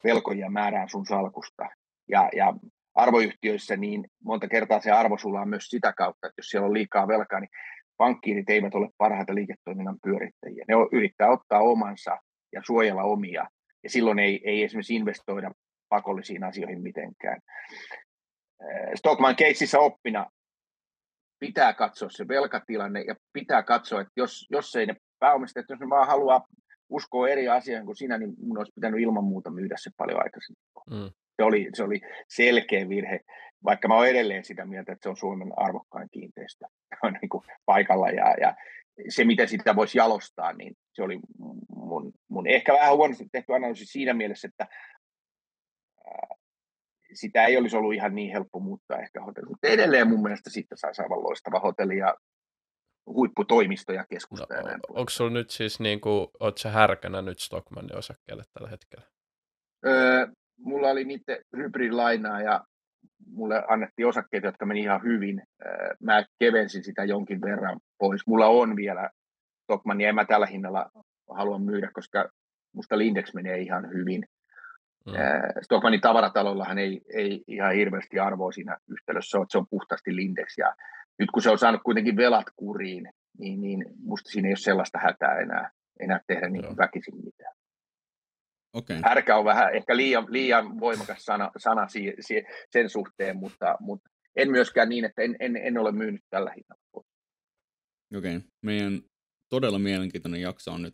[SPEAKER 3] velkoja määrään sun salkusta. Ja, ja arvoyhtiöissä niin monta kertaa se arvo sulla on myös sitä kautta, että jos siellä on liikaa velkaa, niin pankkiirit eivät ole parhaita liiketoiminnan pyörittäjiä. Ne yrittää ottaa omansa ja suojella omia, ja silloin ei, ei esimerkiksi investoida pakollisiin asioihin mitenkään. Stockman keississä oppina pitää katsoa se velkatilanne ja pitää katsoa, että jos, jos ei ne pääomistajat, jos ne vaan haluaa uskoa eri asioihin kuin sinä, niin minun olisi pitänyt ilman muuta myydä se paljon aikaisemmin. Mm. Se, oli, se oli selkeä virhe, vaikka mä olen edelleen sitä mieltä, että se on Suomen arvokkain kiinteistö <laughs> on niin kuin paikalla ja, ja se, miten sitä voisi jalostaa, niin se oli mun, mun ehkä vähän huonosti tehty analyysi siinä mielessä, että sitä ei olisi ollut ihan niin helppo muuttaa ehkä hotelli. Mutta edelleen mun mielestä siitä saisi aivan loistava hotelli ja huipputoimisto ja keskusta. No, ja
[SPEAKER 2] onko sulla nyt siis, niin kuin, oot sä härkänä nyt Stockmannin osakkeelle tällä hetkellä?
[SPEAKER 3] Öö, mulla oli niiden hybridilainaa ja mulle annettiin osakkeita, jotka meni ihan hyvin. Öö, mä kevensin sitä jonkin verran pois. Mulla on vielä Stockmannia, en mä tällä hinnalla halua myydä, koska musta Lindex menee ihan hyvin. Mm. Stockmannin tavaratalollahan ei, ei ihan hirveästi arvoa siinä yhtälössä ole, että se on puhtaasti Lindex. Ja nyt kun se on saanut kuitenkin velat kuriin, niin, niin musta siinä ei ole sellaista hätää enää, enää tehdä niin väkisin mitään.
[SPEAKER 1] Okay.
[SPEAKER 3] Härkä on vähän ehkä liian, liian voimakas sana, sana si, si, sen suhteen, mutta, mutta en myöskään niin, että en, en, en ole myynyt tällä hinnalla.
[SPEAKER 1] Okei. Okay. Meidän todella mielenkiintoinen jakso on nyt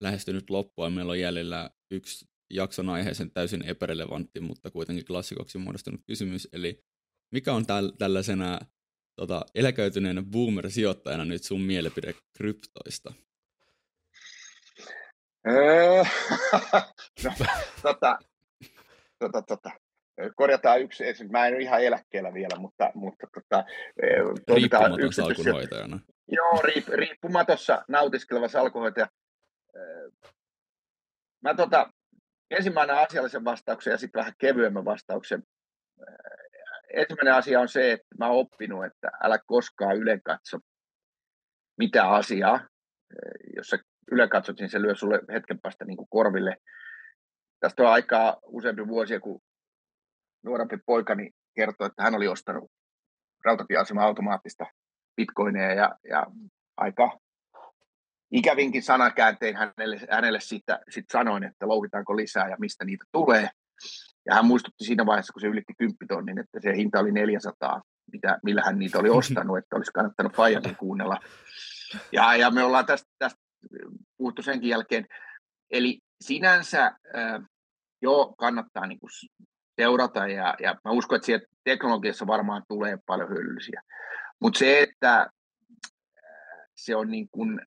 [SPEAKER 1] lähestynyt loppua. Meillä on jäljellä yksi jakson aiheeseen täysin epärelevantti, mutta kuitenkin klassikoksi muodostunut kysymys. Eli mikä on täl- tällaisena tota, eläköityneenä boomer-sijoittajana nyt sun mielipide kryptoista?
[SPEAKER 3] Öö, <laughs> no, tota, tota, tota. Korjataan yksi, mä en ole ihan eläkkeellä vielä, mutta, mutta tota,
[SPEAKER 1] Riippumaton salkunhoitajana.
[SPEAKER 3] Joo, riip, riippumatossa nautiskeleva salkunhoitaja. Mä tota, ensimmäinen asiallisen vastauksen ja sitten vähän kevyemmän vastauksen. Ensimmäinen asia on se, että mä oon oppinut, että älä koskaan katso mitä asiaa. Jos sä katsot, niin se lyö sulle hetken päästä niin kuin korville. Tästä on aikaa useampi vuosia, kun nuorempi poikani kertoi, että hän oli ostanut rautatieasema automaattista bitcoineja ja, ja aika ikävinkin sanakääntein hänelle, hänelle siitä, sit sanoin, että louhitaanko lisää ja mistä niitä tulee. Ja hän muistutti siinä vaiheessa, kun se ylitti 10 tonnin, että se hinta oli 400, mitä, millä hän niitä oli ostanut, että olisi kannattanut Fajakin kuunnella. Ja, ja me ollaan tästä, tästä puhuttu senkin jälkeen. Eli sinänsä äh, joo, kannattaa niin kuin seurata ja, ja mä uskon, että siellä teknologiassa varmaan tulee paljon hyödyllisiä. Mutta se, että se on niin kuin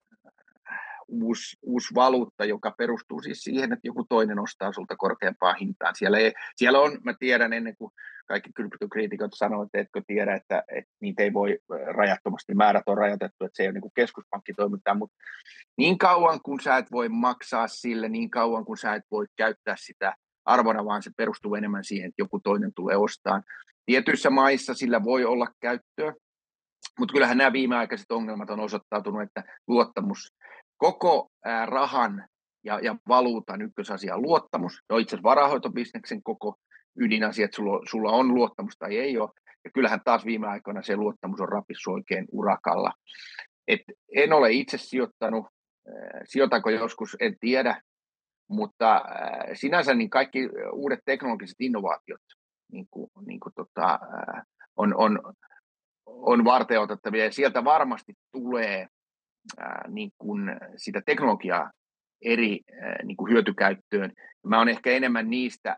[SPEAKER 3] uusi, uusi valuutta, joka perustuu siis siihen, että joku toinen ostaa sulta korkeampaa hintaan. Siellä, ei, siellä on, mä tiedän ennen kuin kaikki kryptokriitikot sanovat, että etkö tiedä, että, että niitä ei voi rajattomasti, määrät on rajoitettu, että se ei ole niin keskuspankkitoimintaa, mutta niin kauan kun sä et voi maksaa sille, niin kauan kun sä et voi käyttää sitä arvona, vaan se perustuu enemmän siihen, että joku toinen tulee ostaan. Tietyissä maissa sillä voi olla käyttöä, mutta kyllähän nämä viimeaikaiset ongelmat on osoittautunut, että luottamus koko rahan ja, ja valuutan ykkösasia on luottamus. Se on itse asiassa varahoitobisneksen koko ydinasia, että sulla, sulla on luottamus tai ei ole. Ja kyllähän taas viime aikoina se luottamus on rapissu oikein urakalla. Et en ole itse sijoittanut, sijoitanko joskus, en tiedä, mutta sinänsä niin kaikki uudet teknologiset innovaatiot niin kuin, niin kuin tota, on, on, on varteenotettavia ja sieltä varmasti tulee niin kuin sitä teknologiaa eri niin kuin hyötykäyttöön. Mä olen ehkä enemmän niistä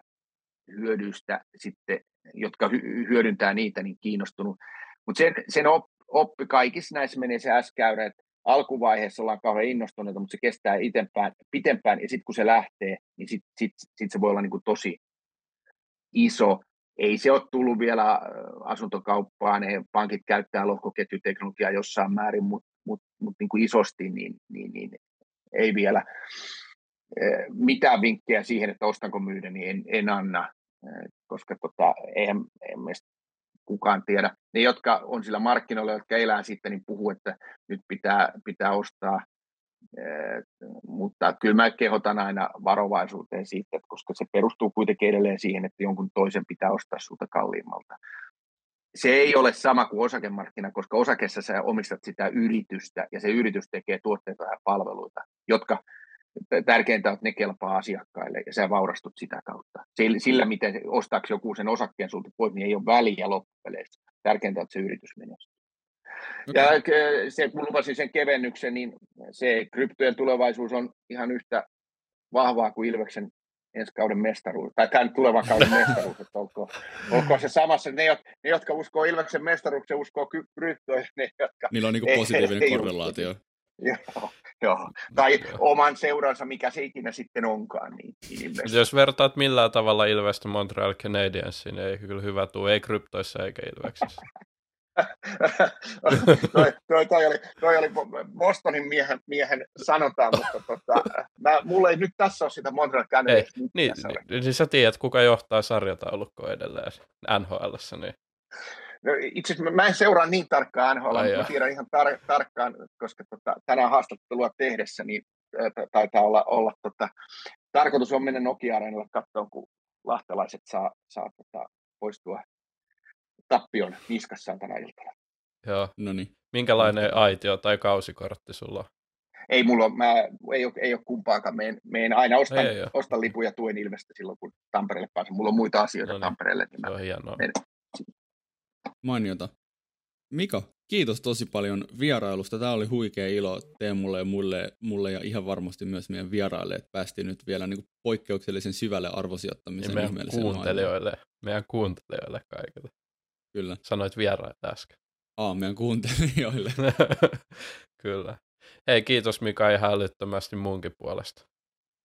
[SPEAKER 3] hyödyistä sitten jotka hyödyntää niitä, niin kiinnostunut. Mutta sen, sen oppi kaikissa näissä menee se S-käyrä, että alkuvaiheessa ollaan kauhean innostuneita, mutta se kestää itempään, pitempään, ja sitten kun se lähtee, niin sitten sit, sit se voi olla niin kuin tosi iso. Ei se ole tullut vielä asuntokauppaan, ne pankit käyttää lohkoketjuteknologiaa jossain määrin, mutta mut, mut niin kuin isosti niin, niin, niin ei vielä mitään vinkkejä siihen, että ostanko myydä, niin en, en anna, koska tota, eihän, eihän kukaan tiedä. Ne, jotka on sillä markkinoilla, jotka elää sitten, niin puhuu, että nyt pitää, pitää ostaa. mutta kyllä mä kehotan aina varovaisuuteen siitä, koska se perustuu kuitenkin edelleen siihen, että jonkun toisen pitää ostaa sulta kalliimmalta. Se ei ole sama kuin osakemarkkina, koska osakessa sä omistat sitä yritystä ja se yritys tekee tuotteita ja palveluita, jotka tärkeintä on, että ne kelpaa asiakkaille ja sä vaurastut sitä kautta. Sillä, sillä miten ostaako joku sen osakkeen sulta pois, niin ei ole väliä loppupeleissä. Tärkeintä on, että se yritys menestyy. Okay. Ja se, kun lupasin sen kevennyksen, niin se kryptojen tulevaisuus on ihan yhtä vahvaa kuin Ilveksen ensi kauden mestaruus, tai tämän tulevan kauden <laughs> mestaruus, että olkoon, olkoon se samassa, ne, ne, jotka uskoo Ilveksen mestaruuksen, uskoo kryptoja, ne, jotka...
[SPEAKER 1] Niillä on niin positiivinen ei, korrelaatio.
[SPEAKER 3] Joo, joo. Tai oman seuransa, mikä se ikinä sitten onkaan. Niin, niin
[SPEAKER 2] Jos vertaat millään tavalla Ilvestä Montreal Canadiensiin, niin ei kyllä hyvä tule, ei kryptoissa eikä Ilveksissä. <laughs> <laughs>
[SPEAKER 3] toi, toi, oli, toi oli Bostonin miehen, miehen sanotaan, mutta tota, mä, mulla ei nyt tässä ole sitä Montreal Canadiens.
[SPEAKER 2] Niin, niin, niin, sä tiedät, kuka johtaa sarjataulukkoa edelleen NHL, niin
[SPEAKER 3] No, itse asiassa mä en seuraa niin tarkkaan NHL, mutta mä tiedän ihan tar- tarkkaan, koska tota, tänään haastattelua tehdessä, niin äh, taitaa olla, olla tota, tarkoitus on mennä Nokia-areenalle katsoa, kun lahtelaiset saa, saa tota, poistua tappion niskassaan tänä iltana.
[SPEAKER 2] Joo, no niin. Minkälainen aitio tai kausikortti sulla on?
[SPEAKER 3] Ei mulla ole, mä, ei, ole, ei ole kumpaakaan. Meen, meen aina ostan, ei, ei, ostan lipuja tuen Ilvestä silloin, kun Tampereelle pääsen. Mulla on muita asioita no niin. Tampereelle. Niin
[SPEAKER 2] se on hienoa.
[SPEAKER 1] Menen, Mainiota. Mika, kiitos tosi paljon vierailusta. Tämä oli huikea ilo Teemulle ja mulle, mulle ja ihan varmasti myös meidän vieraille, että päästiin nyt vielä niin poikkeuksellisen syvälle arvosijoittamisen
[SPEAKER 2] ja meidän kuuntelijoille, maailmaan. meidän kuuntelijoille kaikille.
[SPEAKER 1] Kyllä.
[SPEAKER 2] Sanoit vieraille äsken.
[SPEAKER 1] Aa, meidän kuuntelijoille. <laughs>
[SPEAKER 2] Kyllä. Hei, kiitos Mika ihan älyttömästi munkin puolesta.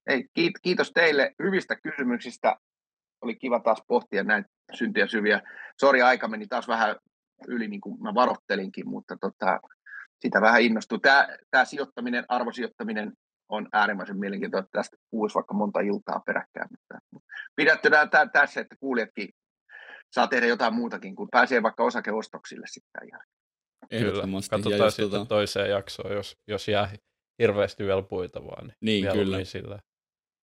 [SPEAKER 3] Hei, kiitos teille hyvistä kysymyksistä. Oli kiva taas pohtia näitä syntiä syviä. Sori, aika meni taas vähän yli, niin kuin mä varottelinkin, mutta tota, sitä vähän innostuu. Tämä, tämä sijoittaminen, arvosijoittaminen on äärimmäisen mielenkiintoista. Tästä kuulisi vaikka monta iltaa peräkkäin. Mutta pidättynä tässä, että kuulijatkin saa tehdä jotain muutakin, kun pääsee vaikka osakeostoksille sitten ihan.
[SPEAKER 2] Kyllä, katsotaan sitten tota... toiseen jaksoon, jos, jos jää hirveästi vielä puita vaan.
[SPEAKER 1] Niin, niin kyllä. Sillä.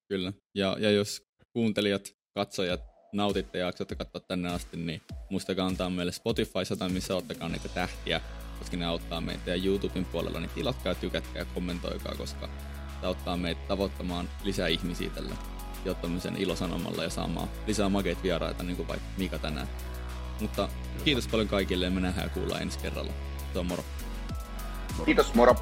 [SPEAKER 1] Kyllä, ja, ja jos kuuntelijat, katsojat nautitte ja jaksoitte katsoa tänne asti, niin muistakaa antaa meille Spotify tai missä ottakaa niitä tähtiä, koska ne auttaa meitä. Ja YouTuben puolella niin tilatkaa, tykätkää ja kommentoikaa, koska se auttaa meitä tavoittamaan lisää ihmisiä tällä jouttamisen ilosanomalla ja saamaan lisää makeita vieraita, niin kuin vaikka Mika tänään. Mutta kiitos paljon kaikille ja me nähdään ja kuullaan ensi kerralla. Se on moro.
[SPEAKER 3] Kiitos, moro.